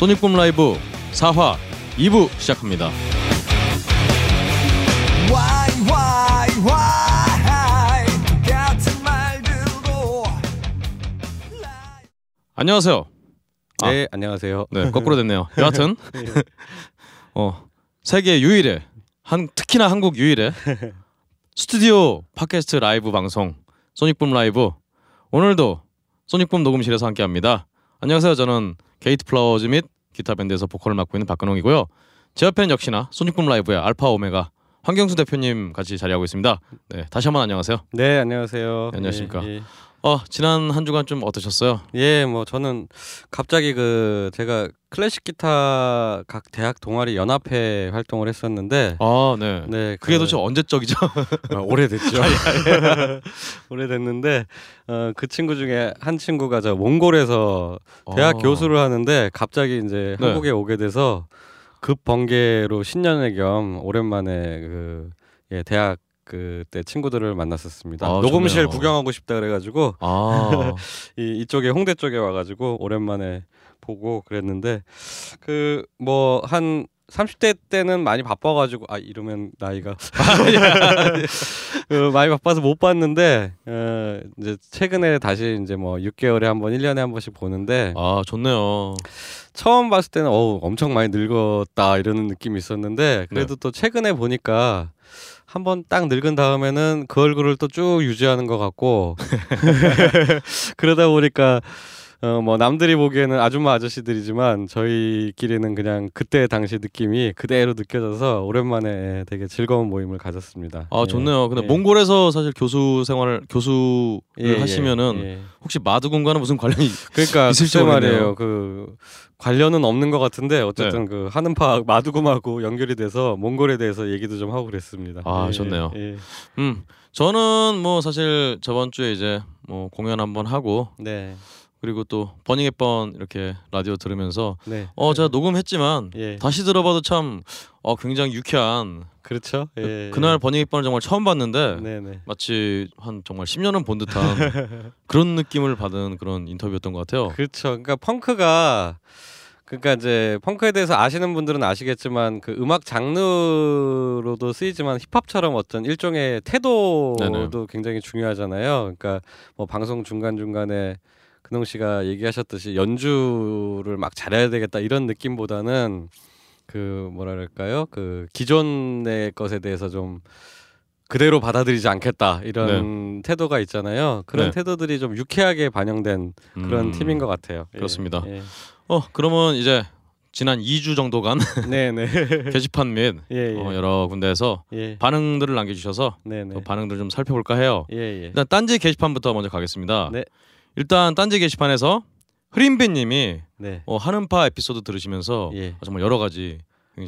소닉붐 라이브 4화 2부 시작합니다. 안녕하세요. 아. 네, 안녕하세요. 네, 거꾸로 됐네요. 여하튼 어, 세계 유일의 한 특히나 한국 유일의 스튜디오 팟캐스트 라이브 방송 소닉붐 라이브 오늘도 소닉붐 녹음실에서 함께합니다. 안녕하세요. 저는 게이트 플라워즈 및 기타 밴드에서 보컬을 맡고 있는 박근홍이고요. 제 옆에는 역시나 소닉붐 라이브의 알파 오메가 황경수 대표님 같이 자리하고 있습니다. 네, 다시 한번 안녕하세요. 네, 안녕하세요. 네, 안녕하십니까. 예, 어, 지난 한 주간 좀 어떠셨어요? 예. 예, 뭐 저는 갑자기 그 제가 클래식 기타 각 대학 동아리 연합회 활동을 했었는데 아, 네. 네, 그게 그- 도대체 언제적이죠? 아, 오래됐죠. 오래됐는데 어, 그 친구 중에 한 친구가 저 몽골에서 대학 어. 교수를 하는데 갑자기 이제 네. 한국에 오게 돼서 급 번개로 신년회 겸 오랜만에 그 예, 대학 그때 친구들을 만났었습니다. 아, 녹음실 좋네요. 구경하고 싶다 그래가지고 아, 이 이쪽에 홍대 쪽에 와가지고 오랜만에 보고 그랬는데 그 뭐 한 30대 때는 많이 바빠가지고 아 이러면 나이가 그 많이 바빠서 못 봤는데 어, 이제 최근에 다시 이제 뭐 6개월에 한 번, 1년에 한 번씩 보는데 아 좋네요. 처음 봤을 때는 어우 엄청 많이 늙었다 이러는 느낌이 있었는데 그래도 또 최근에 보니까 한 번 딱 늙은 다음에는 그 얼굴을 또 쭉 유지하는 것 같고 그러다 보니까 어 뭐 남들이 보기에는 아줌마 아저씨들이지만 저희끼리는 그냥 그때 당시 느낌이 그대로 느껴져서 오랜만에 되게 즐거운 모임을 가졌습니다. 아 예. 좋네요. 근데 예. 몽골에서 사실 교수 생활을 교수를 예, 예, 하시면은 예. 혹시 마두군과는 무슨 관련이 그러니까 있을지 글쎄 모르겠네요. 말이에요. 그 관련은 없는 것 같은데 어쨌든 그 하는파 마두금하고 연결이 돼서 몽골에 대해서 얘기도 좀 하고 그랬습니다. 아, 예, 좋네요. 예. 음 저는 뭐 사실 저번 주에 이제 뭐 공연 한번 하고 네, 그리고 또 버닝 햇번 이렇게 라디오 들으면서 네. 어 제가 녹음했지만 예, 다시 들어봐도 참 어, 굉장히 유쾌한 그렇죠. 예, 그날 버닝 햇번을 정말 처음 봤는데 네, 네. 마치 한 정말 10년은 본 듯한 그런 느낌을 받은 그런 인터뷰였던 것 같아요. 그렇죠. 그러니까 펑크가 그러니까 이제 펑크에 대해서 아시는 분들은 아시겠지만 그 음악 장르로도 쓰이지만 힙합처럼 어떤 일종의 태도도 네네. 굉장히 중요하잖아요. 그러니까 뭐 방송 중간 중간에 근홍 씨가 얘기하셨듯이 연주를 막 잘해야 되겠다 이런 느낌보다는 그 뭐랄까요 그 기존의 것에 대해서 좀 그대로 받아들이지 않겠다 이런 태도가 있잖아요. 그런 네. 태도들이 좀 유쾌하게 반영된 그런 음, 팀인 것 같아요. 예, 그렇습니다. 예. 어 그러면 이제 지난 2주 정도간 네, 네. 게시판 및 예, 예. 어, 여러 군데에서 예. 반응들을 남겨주셔서 네, 네. 그 반응들 좀 살펴볼까 해요. 예, 예. 일단 딴지 게시판부터 먼저 가겠습니다. 네. 일단 딴지 게시판에서 흐린비님이 네. 어, 하는파 에피소드 들으시면서 예. 정말 여러 가지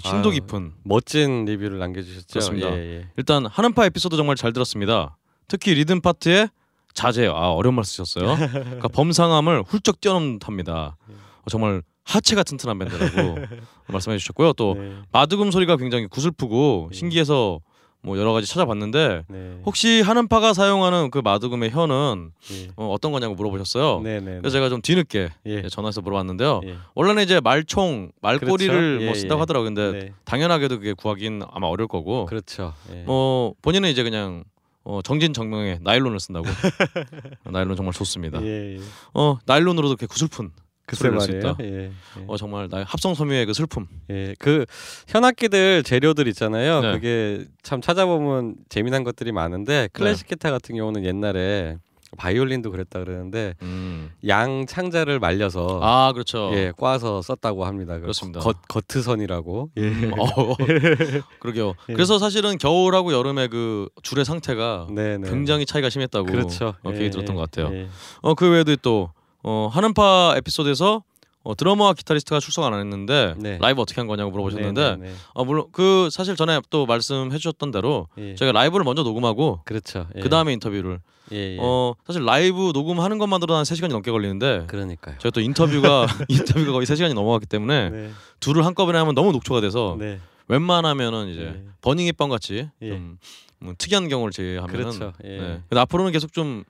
심도 깊은 멋진 리뷰를 남겨 주셨죠. 그렇습니다. 예, 예. 일단 하는파 에피소드 정말 잘 들었습니다. 특히 리듬 파트에 자제요. 아 어려운 말 쓰셨어요. 그러니까 범상함을 훌쩍 뛰어넘는 탑니다. 어, 정말 하체가 튼튼한 밴드라고 말씀해 주셨고요. 또 네. 마두금 소리가 굉장히 구슬프고 예. 신기해서 뭐 여러 가지 찾아봤는데 네. 혹시 하는파가 사용하는 그 마두금의 혀는 예. 어, 어떤 거냐고 물어보셨어요. 네, 네. 그래서 제가 좀 뒤늦게 예. 전화해서 물어봤는데요. 예. 원래는 이제 말총, 말꼬리를 그렇죠. 뭐 예, 쓴다고 예. 하더라고요. 근데 네. 당연하게도 그게 구하기는 아마 어려울 거고 그렇죠. 예. 뭐 본인은 이제 그냥 어, 정진정명의 나일론을 쓴다고 나일론 정말 좋습니다. 예, 예. 어 나일론으로도 이렇게 구슬픈 글쎄 말이에요. 예. 예. 어 정말 나의 합성 섬유의 그 슬픔. 예, 그 현악기들 재료들 있잖아요. 네. 그게 참 찾아보면 재미난 것들이 많은데 클래식 기타 같은 경우는 옛날에 바이올린도 그랬다 그러는데 음. 양 창자를 말려서 아 그렇죠. 예, 꽈서 썼다고 합니다. 그 그렇습니다. 겉 겉트선이라고. 예. 음, 어, 그러게요. 예. 그래서 사실은 겨울하고 여름의 그 줄의 상태가 네, 네. 굉장히 차이가 심했다고 그렇죠. 어, 예, 얘기 들었던 예, 것 같아요. 예. 어, 그 외에도 또 어, 하는파 에피소드에서 어, 드러머와 기타리스트가 출석 안 했는데 네. 라이브 어떻게 한 거냐고 물어보셨는데 네, 네, 아 물론 그 사실 전에 또 말씀해 주셨던 대로 네. 예. 저희가 라이브를 먼저 녹음하고 그렇죠. 예. 그 다음에 인터뷰를 예, 예. 어 사실 라이브 녹음하는 것만으로도 한 3시간이 넘게 걸리는데 그러니까요. 저희가 또 인터뷰가 인터뷰가 거의 3시간이 넘어갔기 때문에 네. 둘을 한꺼번에 하면 너무 녹초가 돼서 네. 웬만하면은 이제 예. 버닝 헵번 같이 예. 좀 음, 특이한 경우를 제외하면 그렇죠. 예. 네. 근데 앞으로는 계속 좀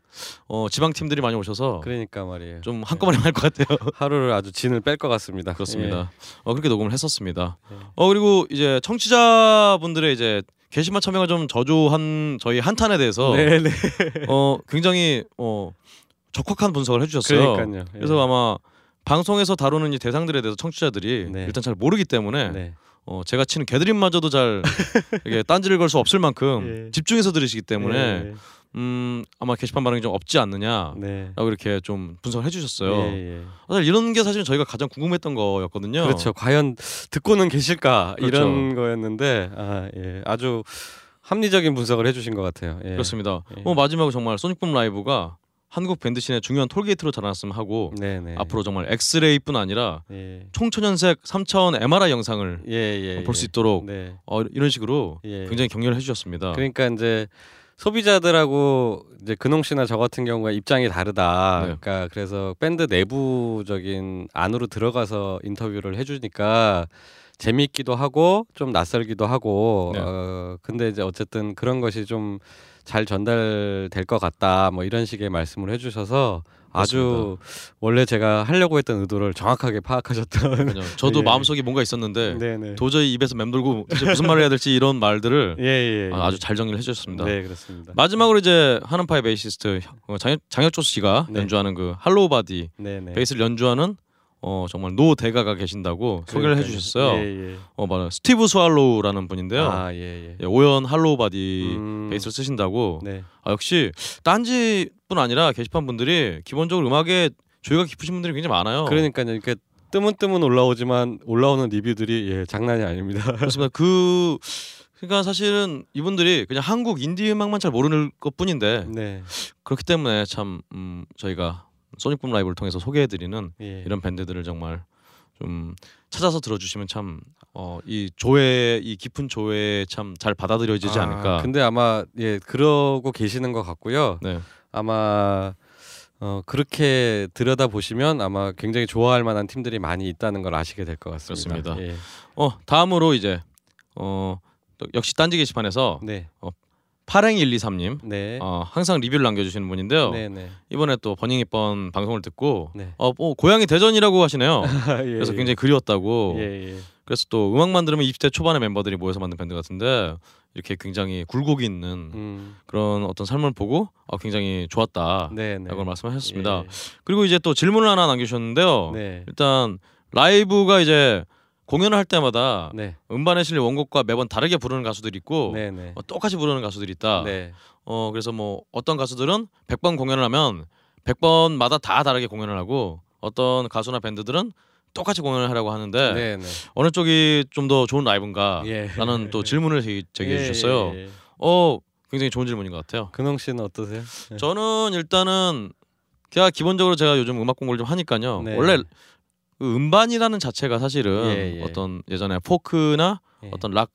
어, 지방 팀들이 많이 오셔서 그러니까 말이에요. 좀 한꺼번에 할것 같아요. 하루를 아주 진을 뺄 것 같습니다. 그렇습니다. 어, 그렇게 녹음을 했었습니다. 네. 어 그리고 이제 청취자분들의 이제 게시판 참여가 좀 저조한 저희 한탄에 대해서 예. 네네. 어 굉장히 어 적확한 분석을 해주셨어요. 그러니까요. 예. 그래서 아마 방송에서 다루는 이 대상들에 대해서 청취자들이 네. 일단 잘 모르기 때문에 네. 어, 제가 치는 개드립마저도 잘 이게 딴지를 걸 수 없을 만큼 예. 집중해서 들으시기 때문에 예. 음 아마 게시판 반응이 좀 없지 않느냐라고 네. 이렇게 좀 분석을 해주셨어요. 예, 예. 사실 이런 게 사실 저희가 가장 궁금했던 거였거든요. 그렇죠. 과연 듣고는 계실까 그렇죠. 이런 거였는데 아, 예. 아주 합리적인 분석을 해주신 것 같아요. 예. 그렇습니다. 예. 어, 마지막으로 정말 소닉붐 라이브가 한국 밴드 씬의 중요한 톨게이트로 자라났으면 하고 네네. 앞으로 정말 엑스레이뿐 아니라 예. 총천연색 3차원 MRI 영상을 예, 예, 볼수 예. 있도록 네. 어, 이런 식으로 예. 굉장히 격려를 해주셨습니다. 그러니까 이제 소비자들하고 이제 근홍 씨나 저 같은 경우가 입장이 다르다. 네. 그러니까 그래서 밴드 내부적인 안으로 들어가서 인터뷰를 해주니까 재미있기도 하고 좀 낯설기도 하고. 네. 어 근데 이제 어쨌든 그런 것이 좀 잘 전달될 것 같다. 뭐 이런 식의 말씀을 해주셔서 아주 원래 제가 하려고 했던 의도를 정확하게 파악하셨던. 저도 예. 마음속에 뭔가 있었는데 네네. 도저히 입에서 맴돌고 도대체 무슨 말을 해야 될지 이런 말들을 예, 예, 예. 아, 아주 잘 정리를 해주셨습니다. 네 그렇습니다. 마지막으로 이제 하는파의 베이시스트 어, 장혁, 장혁조 씨가 네. 연주하는 그 hollow body 네네. 베이스를 연주하는 어 정말 노 대가가 계신다고 소개를 그러니까요. 해주셨어요. 예, 예. 어 맞아 스티브 스왈로우라는 분인데요. 아, 예, 예. 예, 오현 hollow body 음, 베이스를 쓰신다고. 네. 아, 역시 딴지뿐 아니라 게시판 분들이 기본적으로 음악에 조예가 깊으신 분들이 굉장히 많아요. 그러니까요. 이렇게 뜨문뜨문 올라오지만 올라오는 리뷰들이 예, 장난이 아닙니다. 그렇습니다. 그 그러니까 사실은 이분들이 그냥 한국 인디 음악만 잘 모르는 것뿐인데 네. 그렇기 때문에 참 음, 저희가 소닉붐 라이브를 통해서 소개해드리는 예. 이런 밴드들을 정말 좀 찾아서 들어주시면 참 어, 이 조회 이 깊은 조회 참 잘 받아들여지지 아, 않을까. 근데 아마 예, 그러고 계시는 것 같고요. 네, 아마 어, 그렇게 들여다 보시면 아마 굉장히 좋아할 만한 팀들이 많이 있다는 걸 아시게 될 것 같습니다. 그렇습니다. 예. 어 다음으로 이제 어또 역시 딴지 게시판에서 네. 파랭 123님 네. 어, 항상 리뷰를 남겨주시는 분인데요. 네, 네. 이번에 또 버닝이 번 방송을 듣고 네. 어, 뭐 고향이 대전이라고 하시네요. 예, 그래서 예. 굉장히 그리웠다고. 예, 예. 그래서 또 음악만 들으면 20대 초반의 멤버들이 모여서 만든 밴드 같은데 이렇게 굉장히 굴곡이 있는 음. 그런 어떤 삶을 보고 어, 굉장히 좋았다라고 네, 네. 말씀하셨습니다. 그리고 이제 또 질문을 하나 남겨주셨는데요. 예. 네. 일단 라이브가 이제 공연을 할 때마다 네. 음반에 실린 원곡과 매번 다르게 부르는 가수들이 있고 네, 네. 어, 똑같이 부르는 가수들이 있다. 네. 어 그래서 뭐 어떤 가수들은 100번 공연을 하면 100번마다 다 다르게 공연을 하고 어떤 가수나 밴드들은 똑같이 공연을 하려고 하는데 네, 네. 어느 쪽이 좀 더 좋은 라이브인가? 예. 라는 또 질문을 제기- 제기해 예, 주셨어요. 예, 예. 어 굉장히 좋은 질문인 것 같아요. 근홍 씨는 어떠세요? 네. 저는 일단은 제가 기본적으로 제가 요즘 음악 공부를 좀 하니까요. 네. 원래 그 음반이라는 자체가 사실은 예, 예. 어떤 예전에 포크나 예. 어떤 락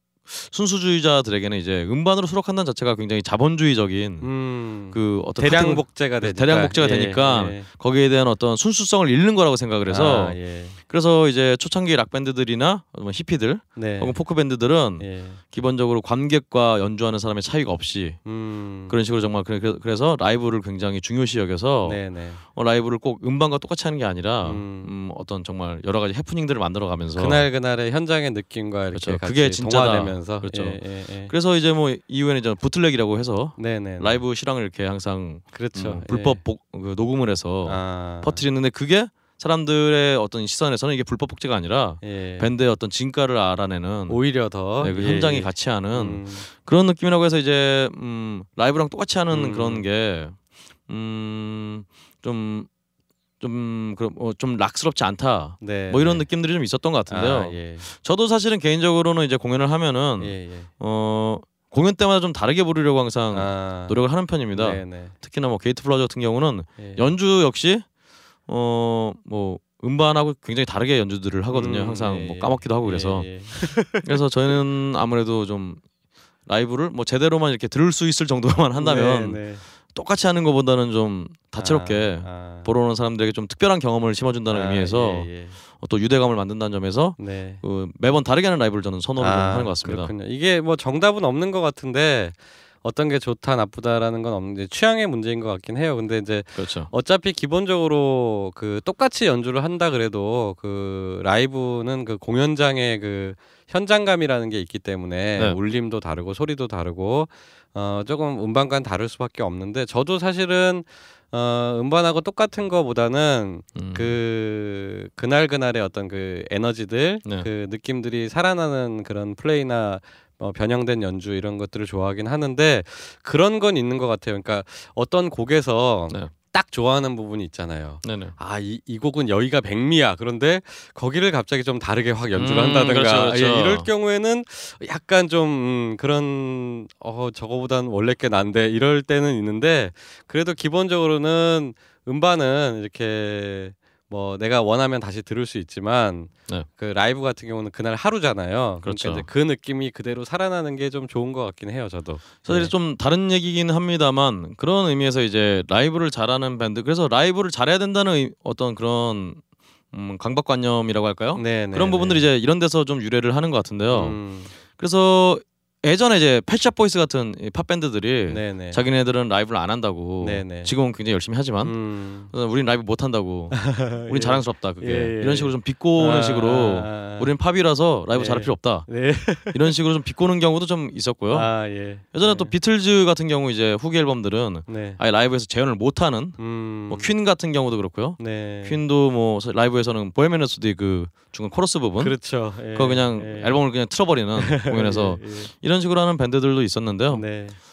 순수주의자들에게는 이제 음반으로 수록한다는 자체가 굉장히 자본주의적인 음. 그 어떤 대량 복제가 되니까 대량 복제가 예, 되니까 예. 거기에 대한 어떤 순수성을 잃는 거라고 생각을 해서 아, 예. 그래서 이제 초창기 락 밴드들이나 뭐 히피들 네. 혹은 포크 밴드들은 예. 기본적으로 관객과 연주하는 사람의 차이가 없이 음. 그런 식으로 정말 그래- 그래서 라이브를 굉장히 중요시 여겨서 네, 네. 어, 라이브를 꼭 음반과 똑같이 하는 게 아니라 음. 음, 어떤 정말 여러 가지 해프닝들을 만들어가면서 그날 그날의 현장의 느낌과 이렇게 그렇죠. 그게 진짜다. 동화되면서 그렇죠. 예, 예, 예. 그래서 이제 뭐 이후에는 이제 부틀렉이라고 해서 네, 네. 네. 라이브 실황을 이렇게 항상 그렇죠. 음, 불법 복, 그 녹음을 해서 아. 퍼뜨리는데 그게 사람들의 어떤 시선에서는 이게 불법 복제가 아니라 예. 밴드의 어떤 진가를 알아내는 오히려 더 네, 그 예, 현장이 예. 같이 하는 음. 그런 느낌이라고 해서 이제 음, 라이브랑 똑같이 하는 음. 그런 게 음, 좀좀 그럼 어, 좀 락스럽지 않다. 네. 뭐 이런 네. 느낌들이 좀 있었던 것 같은데요. 아, 예. 저도 사실은 개인적으로는 이제 공연을 하면은 예, 예. 어 공연 때마다 좀 다르게 부르려고 항상 아. 노력을 하는 편입니다. 네, 네. 특히나 뭐 게이트 플라워즈 같은 경우는 예. 연주 역시 어 뭐 음반하고 굉장히 다르게 연주들을 하거든요. 음, 항상 예, 뭐 예. 까먹기도 하고 그래서 예, 예. 그래서 저희는 아무래도 좀 라이브를 뭐 제대로만 이렇게 들을 수 있을 정도만 한다면 네, 네. 똑같이 하는 것보다는 좀 다채롭게 아, 아. 보러 오는 사람들에게 좀 특별한 경험을 심어준다는 아, 의미에서 예, 예. 어, 또 유대감을 만든다는 점에서 네. 그 매번 다르게 하는 라이브를 저는 선호를 좀 아, 하는 것 같습니다. 그렇군요. 이게 뭐 정답은 없는 것 같은데 어떤 게 좋다 나쁘다라는 건 없는데 취향의 문제인 것 같긴 해요. 근데 이제 그렇죠. 어차피 기본적으로 그 똑같이 연주를 한다 그래도 그 라이브는 그 공연장의 그 현장감이라는 게 있기 때문에 네. 울림도 다르고 소리도 다르고 어 조금 음반과는 다를 수밖에 없는데 저도 사실은 어 음반하고 똑같은 거보다는 음. 그 그날 그날의 어떤 그 에너지들 네. 그 느낌들이 살아나는 그런 플레이나 어, 변형된 연주 이런 것들을 좋아하긴 하는데 그런 건 있는 것 같아요. 그러니까 어떤 곡에서 네. 딱 좋아하는 부분이 있잖아요. 네네. 아, 이, 이 곡은 여기가 백미야. 그런데 거기를 갑자기 좀 다르게 확 연주를 음, 한다든가. 그렇죠, 그렇죠. 예, 이럴 경우에는 약간 좀 음, 그런 어 저거보단 원래 게 난데 이럴 때는 있는데 그래도 기본적으로는 음반은 이렇게 뭐 내가 원하면 다시 들을 수 있지만 네. 그 라이브 같은 경우는 그날 하루잖아요. 그렇죠. 그러니까 그 느낌이 그대로 살아나는 게 좀 좋은 것 같긴 해요. 저도. 사실 네. 좀 다른 얘기긴 합니다만 그런 의미에서 이제 라이브를 잘하는 밴드 그래서 라이브를 잘해야 된다는 의- 어떤 그런 음, 강박관념이라고 할까요? 네, 네, 그런 네. 부분들이 이제 이런 데서 좀 유래를 하는 것 같은데요. 음, 그래서 예전에 이제 펫샵 보이스 같은 이팝 밴드들이 네, 네. 자기네들은 라이브를 안 한다고 네네. 지금은 굉장히 열심히 하지만 음. 어, 우린 라이브 못 한다고 우린 예. 자랑스럽다 그게 예, 예, 이런 식으로 좀 비꼬는 아, 식으로 아, 우리는 팝이라서 라이브 네. 잘할 필요 없다 네. 이런 식으로 좀 비꼬는 경우도 좀 있었고요. 아 예. 예전에 네. 또 비틀즈 같은 경우 이제 후기 앨범들은 네. 아예 라이브에서 재현을 못하는 음. 뭐 퀸 같은 경우도 그렇고요. 네. 퀸도 뭐 사- 라이브에서는 보헤미안 랩소디 그 중간 코러스 부분 그렇죠. 예. 그거 그냥 예. 앨범을 그냥 틀어버리는 공연에서 예, 예. 이런 식으로 하는 밴드들도 있었는데요.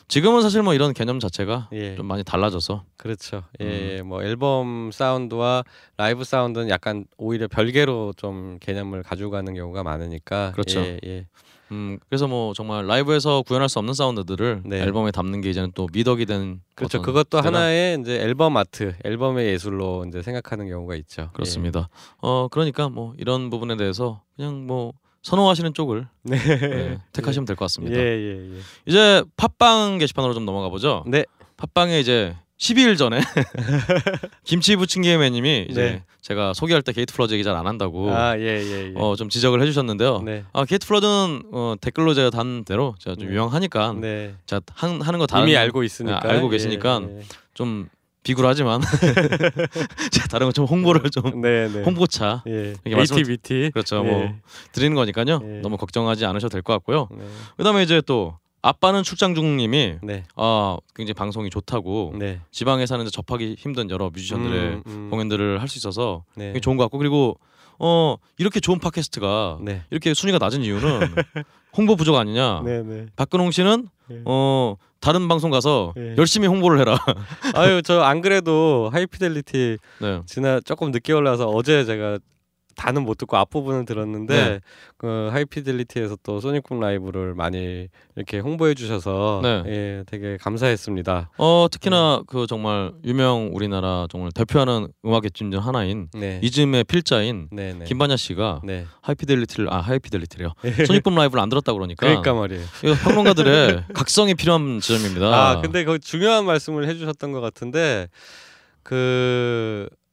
네. 지금은 사실 뭐 이런 개념 자체가 예. 좀 많이 달라져서 그렇죠. 음. 예, 뭐 앨범 사운드와 라이브 사운드는 약간 오히려 별개로 좀 개념을 가지고 가는 경우가 많으니까. 그렇죠. 예, 예. 음 그래서 뭐 정말 라이브에서 구현할 수 없는 사운드들을 네. 앨범에 담는 게 이제는 또 미덕이 된 그렇죠. 그것도 시대라. 하나의 이제 앨범 아트, 앨범의 예술로 이제 생각하는 경우가 있죠. 그렇습니다. 어 그러니까 뭐 이런 부분에 대해서 그냥 뭐 선호하시는 쪽을 네. 네, 택하시면 될것 예, 같습니다. 예, 예. 이제 팟빵 게시판으로 좀 넘어가 보죠. 네. 팟빵에 이제 12일 전에 김치 부침개매님이 이제 네. 제가 소개할 때 게이트 플라워즈 얘기 잘 안 한다고 아, 예, 예, 예. 어 좀 지적을 해주셨는데요. 네. 아 게이트 플라워즈는 어, 댓글로 제가 단 대로 제가 좀 네. 유명하니까 네. 제가 한, 하는 거 다 이미 알고 있으니까. 아, 알고 예, 계시니까 예. 좀 비굴하지만 제가 다른 거 좀 홍보를 좀 네, 네. 홍보차 예. 이렇게 ATBT. 그렇죠 예. 뭐 드리는 거니까요. 예. 너무 걱정하지 않으셔도 될 것 같고요. 네. 그다음에 이제 또 아빠는 출장 중님이 네. 아 굉장히 방송이 좋다고 네. 지방에 사는데 접하기 힘든 여러 뮤지션들의 음, 음. 공연들을 할 수 있어서 네. 좋은 것 같고 그리고 어 이렇게 좋은 팟캐스트가 네. 이렇게 순위가 낮은 이유는 홍보 부족 아니냐? 네, 네. 박근홍 씨는 네. 어 다른 방송 가서 네. 열심히 홍보를 해라. 아유, 저 안 그래도 하이피델리티 네. 지나 조금 늦게 올라서 어제 제가 다는 못 듣고 앞부분을 들었는데 네. 그 하이피델리티에서 또 소닉붐 라이브를 많이 이렇게 홍보해 주셔서 네. 예, 되게 감사했습니다. 어 특히나 그 정말 유명 우리나라 정말 대표하는 음악 앱진 중 하나인 네. 이즘의 필자인 네, 네. 김반야 씨가 네. 하이피델리티를 아 하이피델리티래요. 소닉붐 라이브를 안 들었다 그러니까. 그러니까 말이에요. 이거 평론가들의 각성이 필요한 지점입니다. 아, 근데 그 중요한 말씀을 해 주셨던 것 같은데 그 어,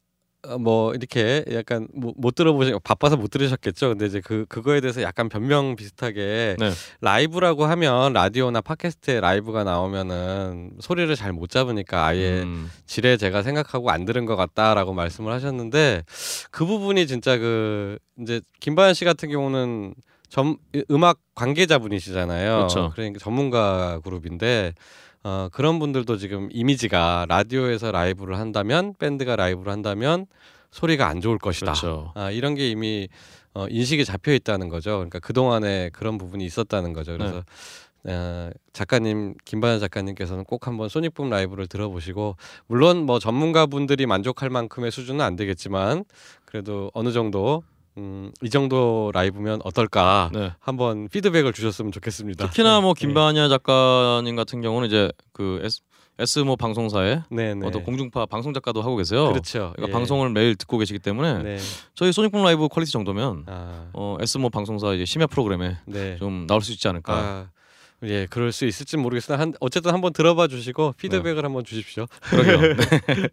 뭐 이렇게 약간 뭐, 못 들어보시 바빠서 못 들으셨겠죠. 근데 이제 그 그거에 대해서 약간 변명 비슷하게 네. 라이브라고 하면 라디오나 팟캐스트에 라이브가 나오면은 소리를 잘 못 잡으니까 아예 음, 지레 제가 생각하고 안 들은 것 같다라고 말씀을 하셨는데 그 부분이 진짜 그 이제 김바연 씨 같은 경우는 점 음악 관계자분이시잖아요. 그렇죠. 그러니까 전문가 그룹인데 어, 그런 분들도 지금 이미지가 라디오에서 라이브를 한다면 밴드가 라이브를 한다면 소리가 안 좋을 것이다. 그렇죠. 아, 이런 게 이미 어, 인식이 잡혀 있다는 거죠. 그러니까 그 동안에 그런 부분이 있었다는 거죠. 그래서 어, 작가님 김바연 작가님께서는 꼭 한번 소닉붐 라이브를 들어보시고 물론 뭐 전문가분들이 만족할 만큼의 수준은 안 되겠지만 그래도 어느 정도 음, 이 정도 라이브면 어떨까 네. 한번 피드백을 주셨으면 좋겠습니다. 특히나 뭐 네. 김반야 작가님 같은 경우는 이제 그 S, S 뭐 방송사에 네, 네. 어떤 공중파 방송 작가도 하고 계세요. 그렇죠. 그러니까 예. 방송을 매일 듣고 계시기 때문에 네. 저희 소닉붐 라이브 quality 정도면 아, 어 S 뭐 방송사 이제 심야 프로그램에 네. 좀 나올 수 있지 않을까. 아, 예, 그럴 수 있을지 모르겠으나 한, 어쨌든 한번 들어봐 주시고 피드백을 한번 주십시오. 그러게요. 네.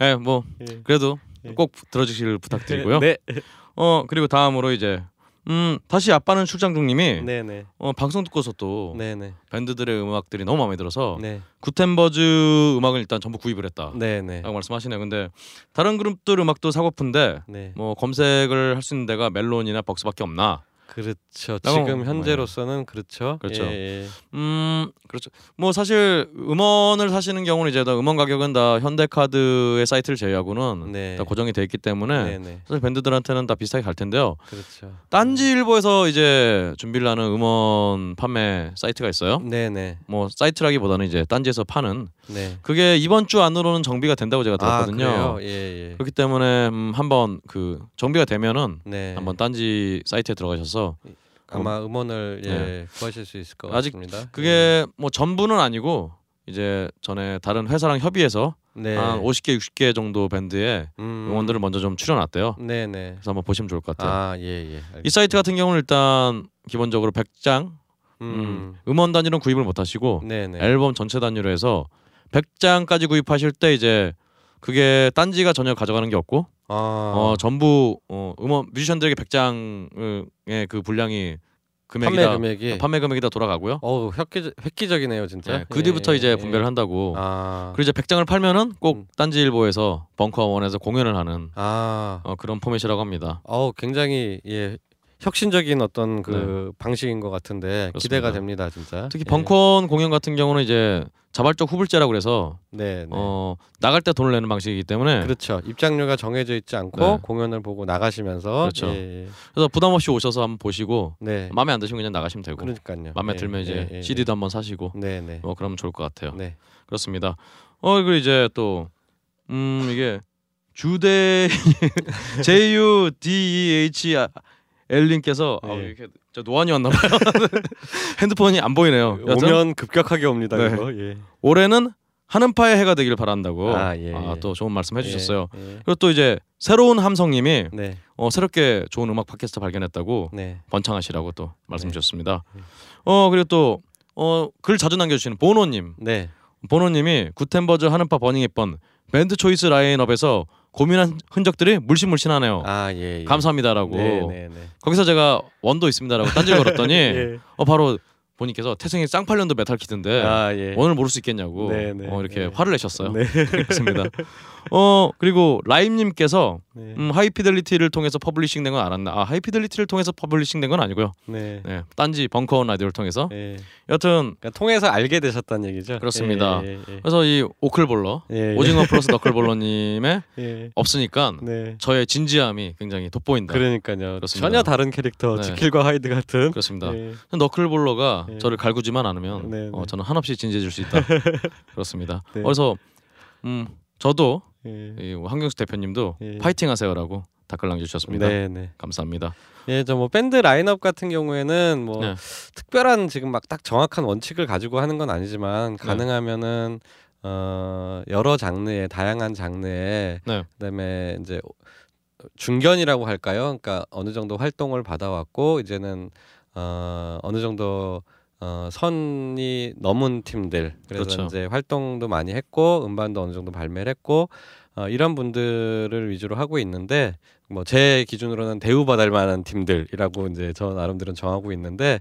네, 뭐 예. 그래도 예. 꼭 들어주시길 부탁드리고요. 네. 어 그리고 다음으로 이제 음 다시 아빠는 출장 중님이 네네. 어, 방송 듣고서 또 네네. 밴드들의 음악들이 너무 마음에 들어서 네. 구텐버즈 음악을 일단 전부 구입을 했다. 네네. 라고 말씀하시네요. 근데 다른 그룹들 음악도 사고픈데 네. 뭐 검색을 할 수 있는 데가 멜론이나 벅스밖에 없나? 그렇죠. 지금 현재로서는 그렇죠. 그렇죠. 예, 예. 음 그렇죠. 뭐 사실 음원을 사시는 경우는 이제 다 음원 가격은 다 현대카드의 사이트를 제외하고는 네. 다 고정이 돼 있기 때문에 네 네. 사실 밴드들한테는 다 비슷하게 갈 텐데요. 그렇죠. 딴지일보에서 이제 준비를 하는 음원 판매 사이트가 있어요. 네 네. 뭐 사이트라기보다는 이제 딴지에서 파는 네. 그게 이번 주 안으로는 정비가 된다고 제가 들었거든요. 아? 예, 예. 그렇기 때문에 음, 한번 그 정비가 되면은 네. 한번 딴지 사이트에 들어가셔서 아마 음원을 예, 네. 구하실 수 있을 것 아직 같습니다. 그게 뭐 전부는 아니고 이제 전에 다른 회사랑 협의해서 네. 한 50개 60개 정도 밴드의 음. 음원들을 먼저 좀 출연놨대요. 네네. 그래서 한번 보시면 좋을 것 같아요. 아, 예, 예. 이 사이트 같은 경우는 일단 기본적으로 100장 음. 음 원 단위로는 구입을 못 하시고 네네. 앨범 전체 단위로 해서 100장까지 구입하실 때 이제 그게 딴지가 전혀 가져가는 게 없고 아. 어 전부 어 음원 뮤지션들에게 100장의 그 분량이 금액이 판매 다 금액이 판매 금액이 다 돌아가고요. 어우, 획기 획기적이네요, 진짜. 네, 그 뒤부터 예, 이제 예. 분배를 한다고. 아. 그리고 이제 100장을 팔면은 꼭 음. 딴지일보에서 벙커원에서 공연을 하는 아. 어, 그런 포맷이라고 합니다. 어우, 굉장히 예. 혁신적인 어떤 그 방식인 것 같은데 네. 그렇습니다. 기대가 됩니다, 진짜. 특히 예. 벙커원 공연 같은 경우는 이제 자발적 후불제라고 그래서 네, 네. 어 나갈 때 돈을 내는 방식이기 때문에 그렇죠. 입장료가 정해져 있지 않고 네. 공연을 보고 나가시면서 그렇죠. 예, 예. 그래서 부담 없이 오셔서 한번 보시고 네. 마음에 안 드시면 그냥 나가시면 되고 그러니까요. 마음에 예, 들면 이제 예, 예, CD도 한번 사시고 네, 네. 뭐 그러면 좋을 것 같아요. 네. 그렇습니다. 어 그리고 이제 또 음 이게 주대 J U D E H L님께서 아, 네. 이렇게 저 노안이 왔나 봐요. 핸드폰이 안 보이네요. 여튼 오면 급격하게 옵니다. 네. 예. 올해는 한음파의 해가 되길 바란다고 아, 예, 예. 또 좋은 말씀 해주셨어요. 예, 예. 그리고 또 이제 새로운 함성님이 네. 어, 새롭게 좋은 음악 팟캐스트 발견했다고 네. 번창하시라고 또 말씀 네. 주셨습니다. 어 그리고 또 어, 글 자주 남겨주시는 보노님, 네. 보노님이 구텐버즈 한음파 버닝헵번 밴드 choice 라인업에서 고민한 흔적들이 물씬물씬하네요. 아, 예. 예. 감사합니다라고. 네, 네, 네. 거기서 제가 원도 있습니다라고 딴지 걸었더니 예. 어 바로 본인께서 태생이 쌍팔년도 metal kid인데 아, 예. 오늘 모를 수 있겠냐고 네, 네, 어, 이렇게 네. 화를 내셨어요. 네. 그렇습니다. 어 그리고 라임님께서 네. 음, 하이피델리티를 통해서 publishing 된 건 알았나? 아 하이피델리티를 통해서 publishing 된 건 아니고요. 네. 네, 딴지 벙커원 라디오를 통해서. 예. 여튼 그러니까 통해서 알게 되셨다는 얘기죠. 그렇습니다. 예, 예, 예. 그래서 이 오클볼러 예, 예. 오징어 플러스 너클볼러님의 예. 없으니까 네. 저의 진지함이 굉장히 돋보인다. 그러니까요. 그렇습니다. 전혀 다른 캐릭터 네. 지킬과 하이드 같은. 그렇습니다. 예. 너클볼러가 네. 저를 갈구지만 않으면 네, 네. 어, 저는 한없이 진지해질 수 있다. 그렇습니다. 네. 그래서 음 저도 예. 이 황경수 대표님도 예. 파이팅하세요라고 댓글 남겨주셨습니다. 네, 네. 감사합니다. 예, 저 뭐 밴드 라인업 같은 경우에는 뭐 네. 특별한 지금 막 딱 정확한 원칙을 가지고 하는 건 네. 아니지만 가능하면은 어 여러 장르의 다양한 장르의 네. 그다음에 이제 중견이라고 할까요? 그러니까 어느 정도 활동을 받아왔고 이제는 어 어느 정도 어 선이 넘은 팀들 그래서 그렇죠. 이제 활동도 많이 했고 음반도 어느 정도 발매를 했고 어 이런 분들을 위주로 하고 있는데 뭐 제 기준으로는 대우받을 만한 팀들이라고 이제 저 나름대로 정하고 있는데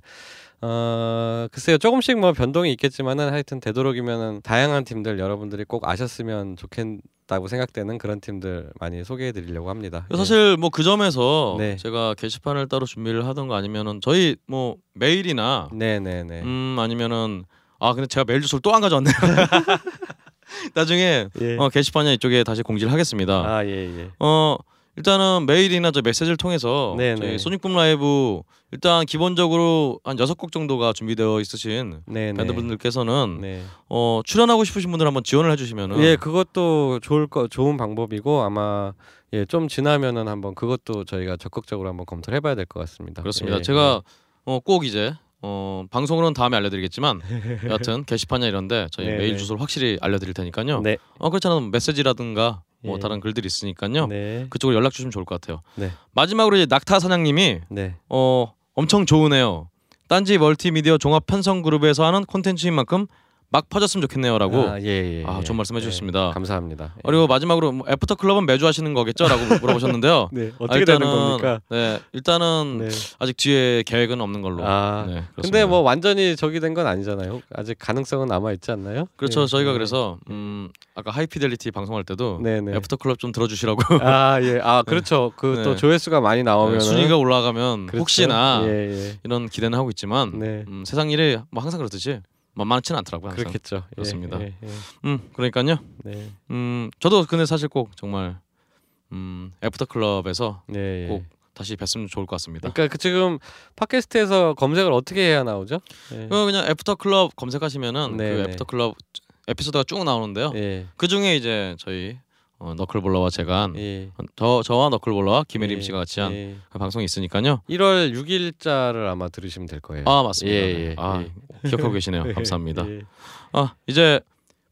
어 글쎄요 조금씩 뭐 변동이 있겠지만은 하여튼 되도록이면은 다양한 팀들 여러분들이 꼭 아셨으면 좋겠 다고 생각되는 그런 팀들 많이 소개해 드리려고 합니다. 예. 사실 뭐 그 점에서 네. 제가 게시판을 따로 준비를 하던가 아니면은 저희 뭐 메일이나 네네네. 음 아니면은 아 근데 제가 메일 주소를 또 안 가져왔네요. 나중에 예. 어, 게시판이나 이쪽에 다시 공지를 하겠습니다. 아 예, 예. 어 일단은 메일이나 저 메시지를 통해서 네, 저희 네. 소닉붐 라이브 일단 기본적으로 한 여섯 곡 정도가 준비되어 있으신 네, 네. 밴드분들께서는 네. 어 출연하고 싶으신 분들 한번 지원을 해주시면은 예, 그것도 좋을 거 좋은 방법이고 아마 예, 좀 지나면은 한번 그것도 저희가 적극적으로 한번 검토를 해봐야 될 것 같습니다. 그렇습니다. 예, 제가 어, 꼭 이제 어, 방송으로는 다음에 알려드리겠지만 여하튼 게시판이나 이런데 저희 네, 메일 네. 주소를 확실히 알려드릴 테니까요. 네, 어 그렇잖아요. 메시지라든가 뭐 예. 다른 글들이 있으니까요. 네, 그쪽으로 연락 주시면 좋을 것 같아요. 네. 마지막으로 이제 낙타 사장님이 네, 어 엄청 좋으네요. 딴지 멀티미디어 종합 편성 그룹에서 하는 콘텐츠인 만큼 막 퍼졌으면 좋겠네요라고 아, 예, 예, 아, 예. 좋은 말씀 해주셨습니다. 예, 감사합니다. 예. 그리고 마지막으로 뭐 애프터 클럽은 매주 하시는 거겠죠?라고 물어보셨는데요. 네, 아, 어떻게 되는 겁니까? 네, 일단은 네. 아직 뒤에 계획은 없는 걸로. 아, 네, 그렇습니다. 근데 뭐 완전히 저기 된 건 아니잖아요. 아직 가능성은 남아 있지 않나요? 그렇죠. 네. 저희가 네. 그래서 음, 아까 하이피델리티 방송할 때도 네, 네. 애프터 클럽 좀 들어주시라고 아, 예. 아, 그렇죠. 그또 네. 조회수가 많이 나오면 네, 순위가 올라가면 그렇죠? 혹시나 예, 예. 이런 기대는 하고 있지만 네. 음, 세상 일이 뭐 항상 그렇듯이 만만치는 않더라고요. 항상. 그렇겠죠. 예, 그렇습니다. 예, 예. 음, 그러니까요. 네. 음, 저도 근데 사실 꼭 정말 음, 애프터 클럽에서 네. 예. 꼭 다시 뵀으면 좋을 것 같습니다. 그러니까 그 지금 팟캐스트에서 검색을 어떻게 해야 나오죠? 예. 그 그냥 애프터 클럽 검색하시면은 네, 그 네. 애프터 클럽 에피소드가 쭉 나오는데요. 예. 그 중에 이제 저희 어, 너클볼러와 제가 한 예. 저 저와 너클볼러와 김혜림 예. 씨가 같이 한 예. 그 방송이 있으니까요. 1월 6일자를 아마 들으시면 될 거예요. 아 맞습니다. 예, 네. 예, 아 예. 기억하고 계시네요. 예, 감사합니다. 예. 아 이제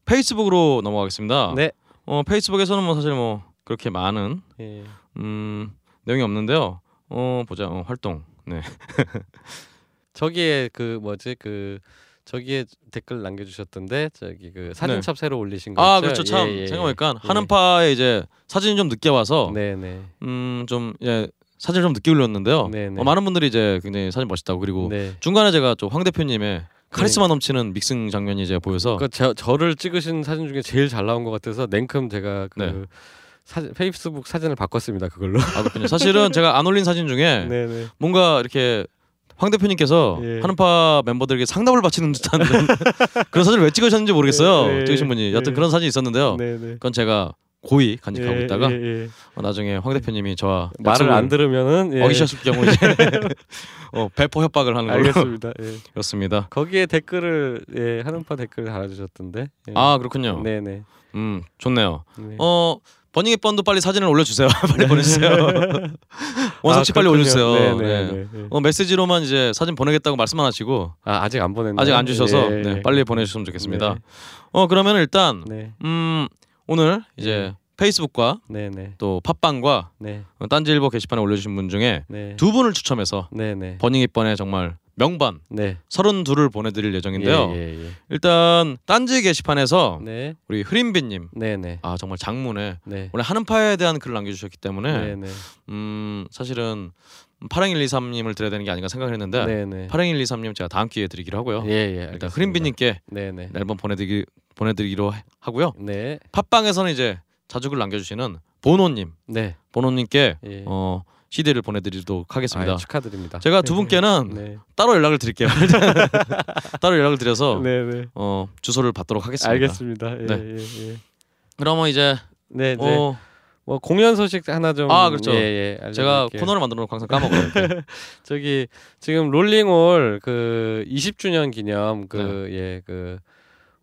페이스북으로 넘어가겠습니다. 네. 어 페이스북에서는 뭐 사실 뭐 그렇게 많은 예. 음 내용이 없는데요. 어 보자 어, 활동. 네. 저기에 그 뭐지 그 저기에 댓글 남겨주셨던데 저기 그 사진첩 새로 올리신 거 아? 그렇죠 참 예, 예, 생각해보니까 예. 하는파에 이제 사진이 좀 늦게 와서 네네 음좀 예, 사진을 좀 늦게 올렸는데요. 네네. 어, 많은 분들이 이제 굉장히 사진 멋있다고 그리고 네. 중간에 제가 좀 황 대표님의 카리스마 넘치는 믹싱 장면이 이제 보여서 그 저, 저를 찍으신 사진 중에 제일 잘 나온 것 같아서 냉큼 제가 그 네. 사진 페이스북 사진을 바꿨습니다 그걸로. 아 그렇군요. 사실은 제가 안 올린 사진 중에 네네. 뭔가 이렇게 황 대표님께서 예. 하는파 멤버들에게 상담을 바치는 듯한 그런, 사진을 왜 찍으셨는지 모르겠어요. 예, 예, 찍으신 분이 여튼 예. 그런 사진이 있었는데요. 네네. 그건 제가 고의 간직하고 예, 있다가 예, 예. 어, 나중에 황 대표님이 저와 말을 안 들으면은 예. 어기셨을 경우 이제 어, 배포 협박을 하는 걸로 알겠습니다. 예. 그렇습니다. 거기에 댓글을 예, 하는파 댓글 달아주셨던데. 예. 아 그렇군요. 네네. 음 좋네요. 네. 어 버닝이 번도 빨리 사진을 올려주세요. 빨리 보내주세요. 원석 씨 아, 빨리. 올려주세요. 네네. 네. 네. 네. 어, 메시지로만 이제 사진 보내겠다고 말씀만 하시고 아 아직 안 보냈나요? 아직 안 주셔서 예, 네, 예. 빨리 보내주셨으면 좋겠습니다. 네. 어 그러면 일단 네. 음 오늘 이제 페이스북과 네네. 또 팟빵과 네. 어, 딴지일보 게시판에 올려주신 분 중에 네. 두 분을 추첨해서 네네. 버닝 이 번의 정말 명반 네. 32를 보내드릴 예정인데요. 예, 예, 예. 일단 딴지 게시판에서 네. 우리 흐린비님 네 네. 아 정말 장문에 네. 오늘 하는파에 대한 글을 남겨주셨기 때문에 네네. 음 사실은 80123님을 드려야 되는 게 아닌가 생각을 했는데 네네. 80123님 제가 다음 기회에 드리기로 하고요. 예, 예. 일단. 흐린비님께 네네. 앨범 보내드리기 보내드리기로 하- 하고요. 네. 팟빵에서는 이제 자주 글 남겨주시는 보노님, 네. 보노님께 예. 어 CD를 보내드리도록 하겠습니다. 아유, 축하드립니다. 제가 두 분께는 네. 따로 연락을 드릴게요. 따로 연락을 드려서 네네. 어 주소를 받도록 하겠습니다. 알겠습니다. 예, 네. 예, 예. 그러면 이제 네, 네. 어 뭐 공연 소식 하나 좀 아, 그렇죠. 예, 예. 제가. 코너를 만들어 놓고 항상 까먹어요. 저기 지금 롤링홀 그 20주년 기념 그 네. 예 그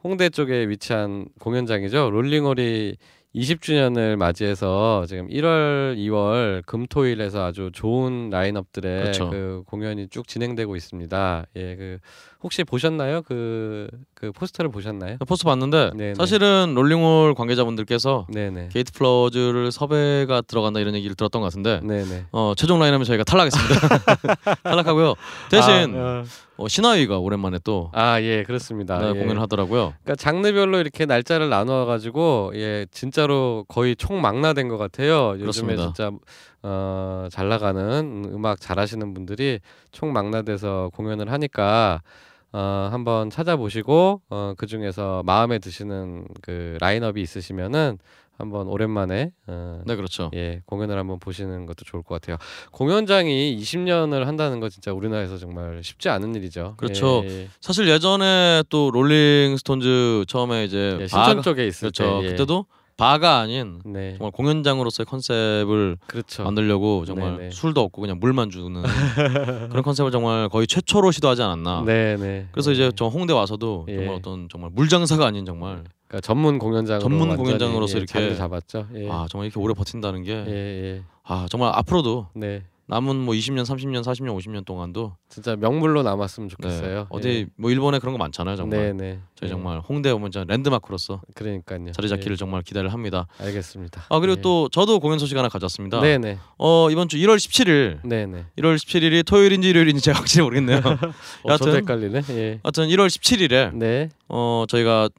홍대 쪽에 위치한 공연장이죠. 롤링홀이 20주년을 맞이해서 지금 1월, 2월 금토일에서 아주 좋은 라인업들의 그렇죠. 그 공연이 쭉 진행되고 있습니다. 예, 그 혹시 보셨나요? 그, 그 포스터를 보셨나요? 포스터 봤는데 네, 네. 사실은 롤링홀 관계자분들께서 네네. 게이트 플라워즈를 섭외가 들어간다 이런 얘기를 들었던 것 같은데 네네. 어 최종 라인업은 저희가 탈락했습니다. 탈락하고요. 대신 아, 어, 시나위가 오랜만에 또 아, 예, 그렇습니다. 네, 예. 공연을 하더라고요. 그러니까 장르별로 이렇게 날짜를 나누어 가지고 예 진짜로 거의 총망라된 것 같아요. 요즘에 그렇습니다. 진짜 어, 잘 나가는 음악 잘하시는 분들이 총망라돼서 공연을 하니까 어, 한번 찾아보시고 어, 그 중에서 마음에 드시는 그 라인업이 있으시면은 한번 오랜만에 어, 네 그렇죠. 예 공연을 한번 보시는 것도 좋을 것 같아요. 공연장이 20년을 한다는 거 진짜 우리나라에서 정말 쉽지 않은 일이죠. 그렇죠. 예, 예. 사실 예전에 또 롤링스톤즈 처음에 이제 예, 신촌 쪽에 있을 그렇죠. 때 예. 그때도 바가 아닌 네 정말 공연장으로서의 컨셉을 그렇죠. 만들려고 정말 네네. 술도 없고 그냥 물만 주는 그런 컨셉을 정말 거의 최초로 시도하지 않았나. 네네. 그래서 이제 저 홍대 와서도 예. 정말 어떤 정말 물장사가 아닌 정말 그러니까 전문 공연장으로 전문 공연장으로서 예, 이렇게 잡았죠. 예. 아 정말 이렇게 오래 버틴다는 게 예, 예. 아 정말 앞으로도 네. 남은 뭐 20년, 30년, 40년, 50년 동안도 진짜 명물로 남았으면 네, 좋겠어요. 어디 뭐 일본에 그런 거 많잖아요, 정말. 네, 네. 저희 예. 정말 홍대 오면 진짜 랜드마크로서 그러니까요. 자리 잡기를 예. 정말 기대를 합니다. 알겠습니다. 아 그리고 예. 또 저도 공연 소식 하나 가져왔습니다. 네, 네. 어 이번 주 1월 17일, 네, 네. 1월 17일이 토요일인지 일요일인지 제가 확실히 모르겠네요. 어, 여하튼- 저도 헷갈리네. 예. 하여튼 1월 17일에 네. 어 저희가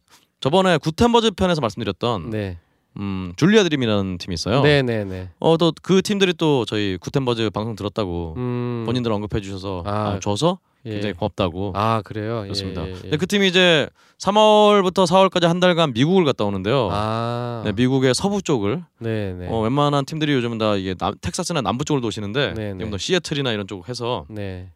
저번에 구텐버즈 편에서 말씀드렸던 네. 음 줄리아 드림이라는 팀이 있어요. 네, 네, 네. 어또 그 팀들이 또 저희 구텐버즈 방송 들었다고 음. 본인들 언급해 주셔서 아, 아, 줘서 예. 굉장히 고맙다고 아, 그래요. 예, 그렇습니다. 예, 예. 근데 그 팀이 이제 3월부터 4월까지 한 달간 미국을 갔다 오는데요. 아. 네, 미국의 서부 쪽을 네, 네. 어, 웬만한 팀들이 요즘은 다 이게 남, 텍사스나 남부 쪽을 도시는데 네, 네. 지금 더 시애틀이나 이런 쪽 해서 네.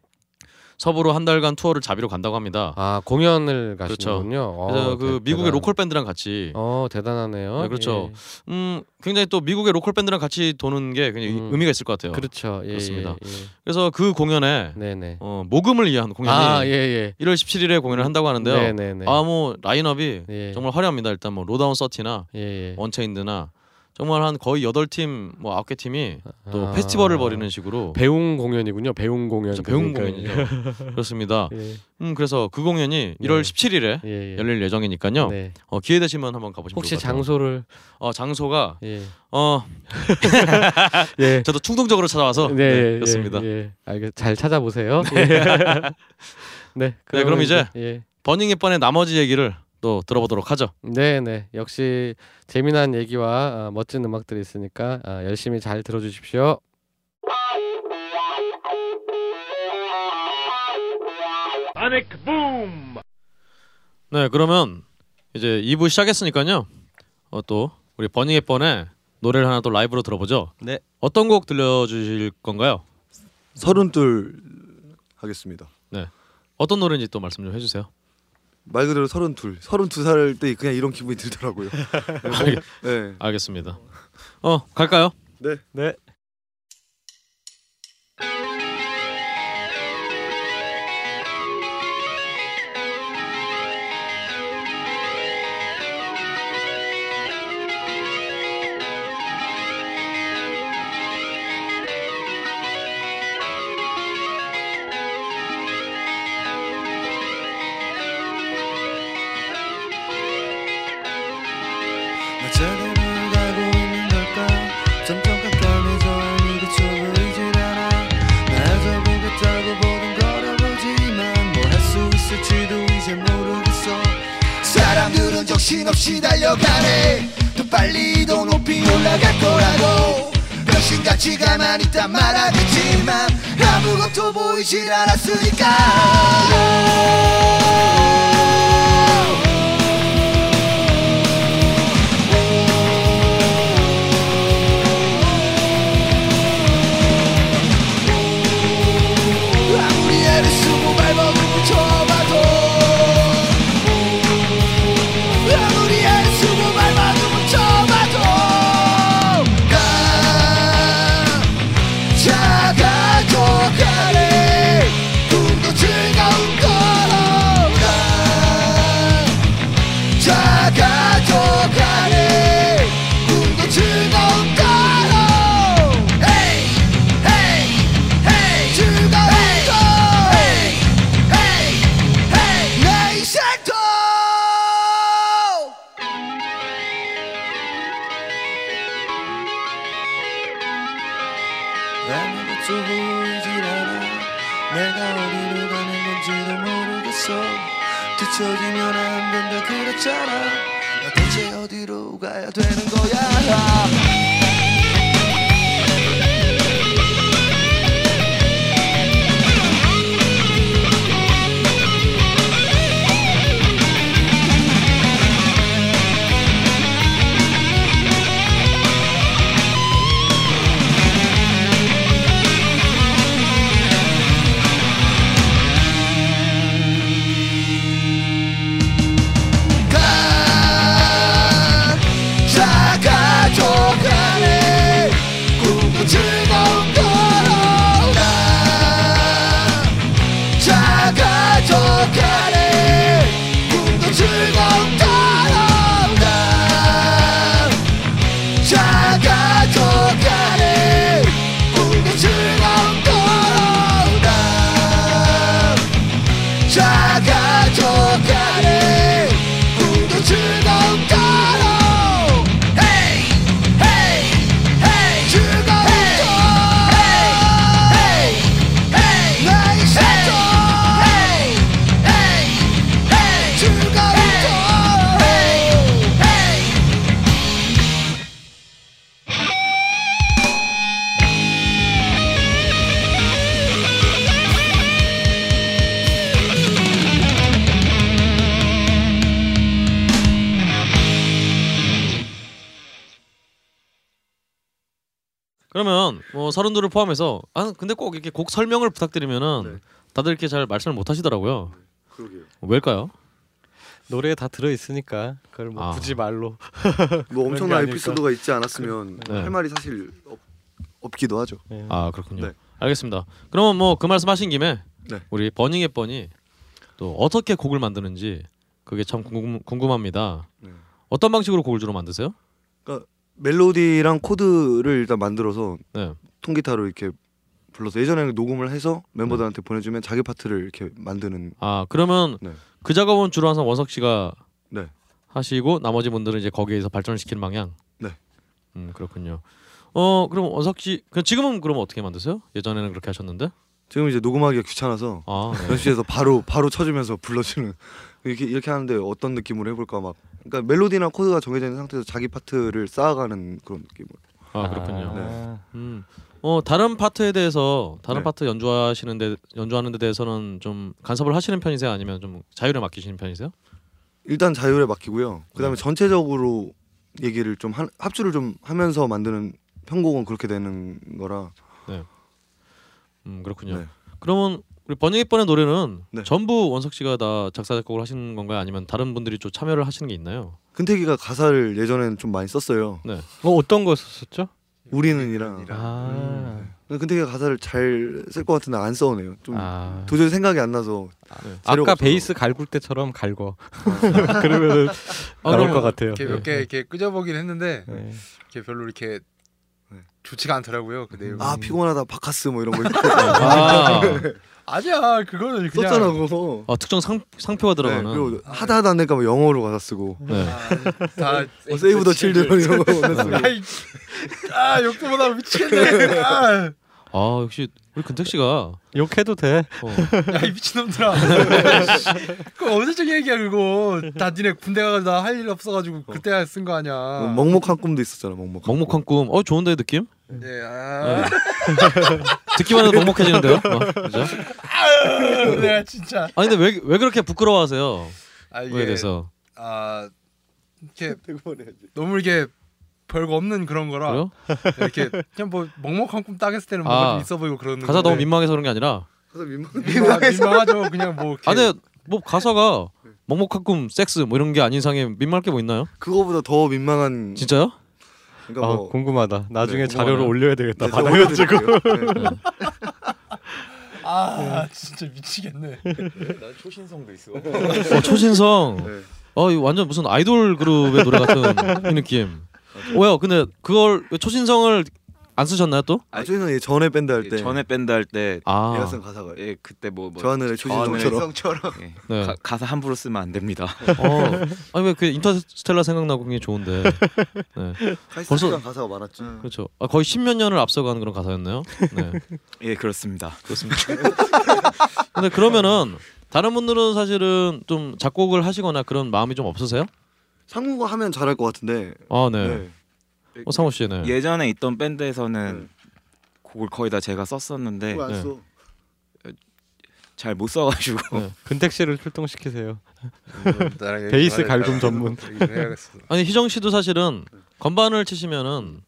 서부로 한 달간 투어를 자비로 간다고 합니다. 아, 공연을 그렇죠. 가시는군요. 그래서 어, 그 대- 미국의 대단- local 밴드랑 같이 어, 대단하네요. 네, 그렇죠. 예. 음 굉장히 또 미국의 local 밴드랑 같이 도는 게 굉장히 음. 의미가 있을 것 같아요. 그렇죠. 예, 그렇습니다. 예, 예. 그래서 그 공연에 네, 네. 어, 모금을 위한 공연이 아, 예, 예. 1월 17일에 공연을 한다고 하는데요. 네, 네, 네. 아뭐 라인업이 예. 정말 화려합니다. 일단 뭐 로다운 서티나 예, 예. 언체인드나 정말 한 거의 8팀 뭐 9개 팀이 또 아. 페스티벌을 벌이는 식으로 배웅 공연이군요. 배웅 공연. 배운 그러니까요. 공연이죠. 그렇습니다. 예. 음 그래서 그 공연이 1월 네. 17일에 예, 예. 열릴 예정이니까요. 네. 어, 기회 되시면 한번 가보시면 혹시. 장소를 어 장소가 예. 어 예. 저도 충동적으로 찾아와서 네, 네, 예, 그렇습니다. 예, 예. 알겠. 잘 찾아보세요. 예. 네. 그럼 그러면 이제 예. 버닝 햇반의 나머지 얘기를 또 들어보도록 하죠. 네, 네. 역시 재미난 얘기와 아, 멋진 음악들이 있으니까 아, 열심히 잘 들어주십시오. 네, 그러면 이제 2부 시작했으니까요. 어, 또 우리 버닝 햇반의 노래를 하나 또 라이브로 들어보죠. 네. 어떤 곡 들려주실 건가요? 서른둘 하겠습니다. 어떤 노래인지 또 말씀 좀 해주세요. 말 그대로 서른둘, 서른두 살 때 그냥 이런 기분이 들더라고요. 알- 네. 알겠습니다. 어 갈까요? 네. 네. 더 빨리 더 높이 올라갈 거라고. 병신같이 가만히 있단 말하겠지만 아무것도 보이질 않았으니까 서른둘을 포함해서 아 근데 꼭 이렇게 곡 설명을 부탁드리면은 네. 다들 이렇게 잘 말씀을 못 하시더라고요. 그러게요. 왜일까요? 노래에 다 들어 있으니까 그걸 뭐 아. 굳이 말로 뭐게 엄청난 아닐까. 에피소드가 있지 않았으면 네. 할 말이 사실 없, 없기도 하죠. 예. 아 그렇군요. 네. 알겠습니다. 그러면 뭐 그 말씀하신 김에 네. 우리 버닝의 뻔이 또 어떻게 곡을 만드는지 그게 참 궁금, 궁금합니다. 네. 어떤 방식으로 곡을 주로 만드세요? 멜로디랑 코드를 일단 만들어서 네. 통기타로 이렇게 불러서 예전에는 녹음을 해서 멤버들한테 보내주면 자기 파트를 이렇게 만드는 아 그러면 네. 그 작업은 주로 항상 원석 씨가 네. 하시고 나머지 분들은 이제 거기에서 발전을 시키는 방향. 네. 음 그렇군요. 어 그럼 원석 씨그 지금은 그럼 어떻게 만드세요? 예전에는 그렇게 하셨는데. 지금 이제 녹음하기가 귀찮아서 아 네. 연습실에서 바로 바로 쳐주면서 불러주는 이렇게 이렇게 하는데 어떤 느낌으로 해볼까 막 그러니까 멜로디나 코드가 정해져 있는 상태에서 자기 파트를 쌓아가는 그런 느낌으로 아 그렇군요. 아. 음. 어 다른 파트에 대해서 다른 네. 파트 연주하시는데 연주하는 데 대해서는 좀 간섭을 하시는 편이세요? 아니면 좀 자유를 맡기시는 편이세요? 일단 자율에 맡기고요. 그다음에 네. 전체적으로 얘기를 좀 하, 합주를 좀 하면서 만드는 편곡은 그렇게 되는 거라 음 그렇군요. 네. 그러면 우리 버닝헵번의 노래는 네. 전부 원석 씨가 다 작사 작곡을 하시는 건가요? 아니면 다른 분들이 좀 참여를 하시는 게 있나요? 근태기가 가사를 예전에는 좀 많이 썼어요. 뭐 어떤 거 썼었죠? 우리는 이랑 아. 근태기가 가사를 잘 쓸 것 같은데 안 써오네요. 좀 아. 도저히 생각이 안 나서 네. 아까 없어서. 베이스 갈굴 때처럼 갈고 그러면은 아, 나올 것 같아요. 이렇게 몇 개 이렇게 끄적여보긴 했는데 네. 이렇게 별로 이렇게 네. 좋지가 않더라고요 그 내용. 아 피곤하다 박카스 뭐 이런 거 아, 아니야 그거는 그냥 썼잖아 그거. 아, 특정 상, 상표가 네, 들어가는. 그리고 하다 하다 안 되니까 뭐 영어로 가사 쓰고 네. 아, 다뭐 세이브 더 칠드런 이런 거. 아이, 아 욕도 못하고 미치겠네. 아, 아 역시 우리 근택 씨가 욕해도 돼. 어, 야이 미친놈들아. 그거 언제적 얘기야 그거. 다 니네 군대 가서 나할 일 없어가지고 그때 쓴 거 아니야. 뭐 먹먹한 꿈도 있었잖아 먹먹. 먹먹한 꿈. 어 좋은데 느낌? 예, 아, 듣기만 해도 먹먹해지는데요. 어, 그죠? 내가 진짜. 아니 근데 왜왜 그렇게 부끄러워하세요? 아 그에 대해서 아 이렇게 너무 이게 별거 없는 그런 거라 그래요? 이렇게 그냥 뭐 먹먹한 꿈딱 했을 때는 아, 뭔가 좀 있어 보이고 그러는 가사 너무 건데 민망해서 그런 게 아니라. 가사 민망. 민망, 민망하죠 그냥 뭐 이렇게 아 근데 뭐 가사가 먹먹한 꿈, 섹스 뭐 이런 게 아닌 이상에 민망할 게 뭐 있나요? 그거보다 더 민망한. 진짜요? 그러니까 아, 뭐 궁금하다. 나중에 네, 자료를. 올려야 되겠다. 네, 받아가지고. 적어드릴게요. 네. 아 진짜 미치겠네 난 초신성도 있어. 어, 초신성. 네. 어 이거 완전 무슨 아이돌 그룹의 노래 같은 이 느낌. 왜요? 근데 그걸 초신성을 안 쓰셨나요 또? 아, 저희는 전에 밴드 할 때 전에 밴드 할때 아, 쓴 가사가 예, 그때 뭐, 뭐 저 하늘의 초신성처럼. 예, 네. 가, 가사 함부로 쓰면 안 됩니다. 어, 아니 왜 그 인터스텔라 생각나고 그게 좋은데. 네, 카이스트란 가사가 많았지. 그렇죠. 아, 거의 십몇 년을 앞서가는 그런 가사였네요. 네, 예, 그렇습니다. 그렇습니다. 근데 그러면은 다른 분들은 사실은 좀 작곡을 하시거나 그런 마음이 좀 없으세요? 상무가 하면 잘할 것 같은데. 아, 네. 네. 어, 상호 씨, 네. 예전에 있던 밴드에서는 네. 곡을 거의 다 제가 썼었는데 네. 써. 잘못 써가지고 네. 근택 씨를 출동시키세요. 베이스 좀 갈굼. 전문. 아니 희정 씨도 사실은 건반을 치시면은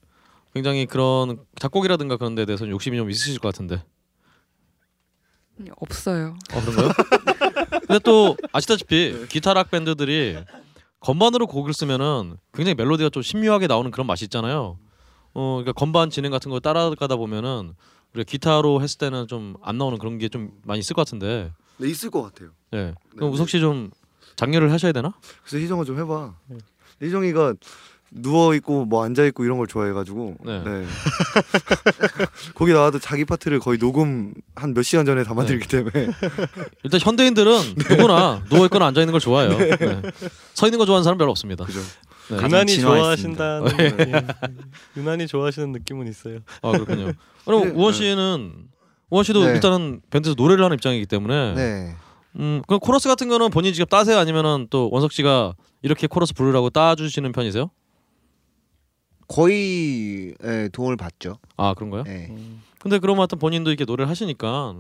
굉장히 그런 작곡이라든가 그런 데 대해서 욕심이 좀 있으실 것 같은데. 없어요. 어 그런가요? 근데 또 아시다시피 기타 락 밴드들이 건반으로 곡을 쓰면은 굉장히 멜로디가 좀 신묘하게 나오는 그런 맛이 있잖아요. 어 그러니까 건반 진행 같은 거 따라가다 보면은 우리가 기타로 했을 때는 좀 안 나오는 그런 게 좀 많이 있을 것 같은데. 네 있을 것 같아요. 예. 그럼 우석 씨 좀 장려를 하셔야 되나? 그래서 희정아 좀 해봐. 희정이가 누워 있고 뭐 앉아 있고 이런 걸 좋아해가지고. 네. 네. 거기 나와도 자기 파트를 거의 녹음 한 몇 시간 전에 다 만들기 때문에. 일단 현대인들은 누구나 누워 있거나 앉아 있는 걸 좋아해요. 네. 서 있는 거 좋아하는 사람 별로 없습니다. 그죠. 네. 유난히. 좋아하신다는 예. 유난히 좋아하시는 느낌은 있어요. 아 그렇군요. 그럼 네. 우원 씨는 우원 씨도 네. 일단은 밴드에서 노래를 하는 입장이기 때문에 네. 음 그럼 코러스 같은 거는 본인이 직접 따세요 아니면은 또 원석 씨가 이렇게 코러스 부르라고 따주시는 편이세요? 거의 예, 도움을 받죠. 아 그런가요? 예. 근데 그러면 하여튼 본인도 이렇게 노래를 하시니까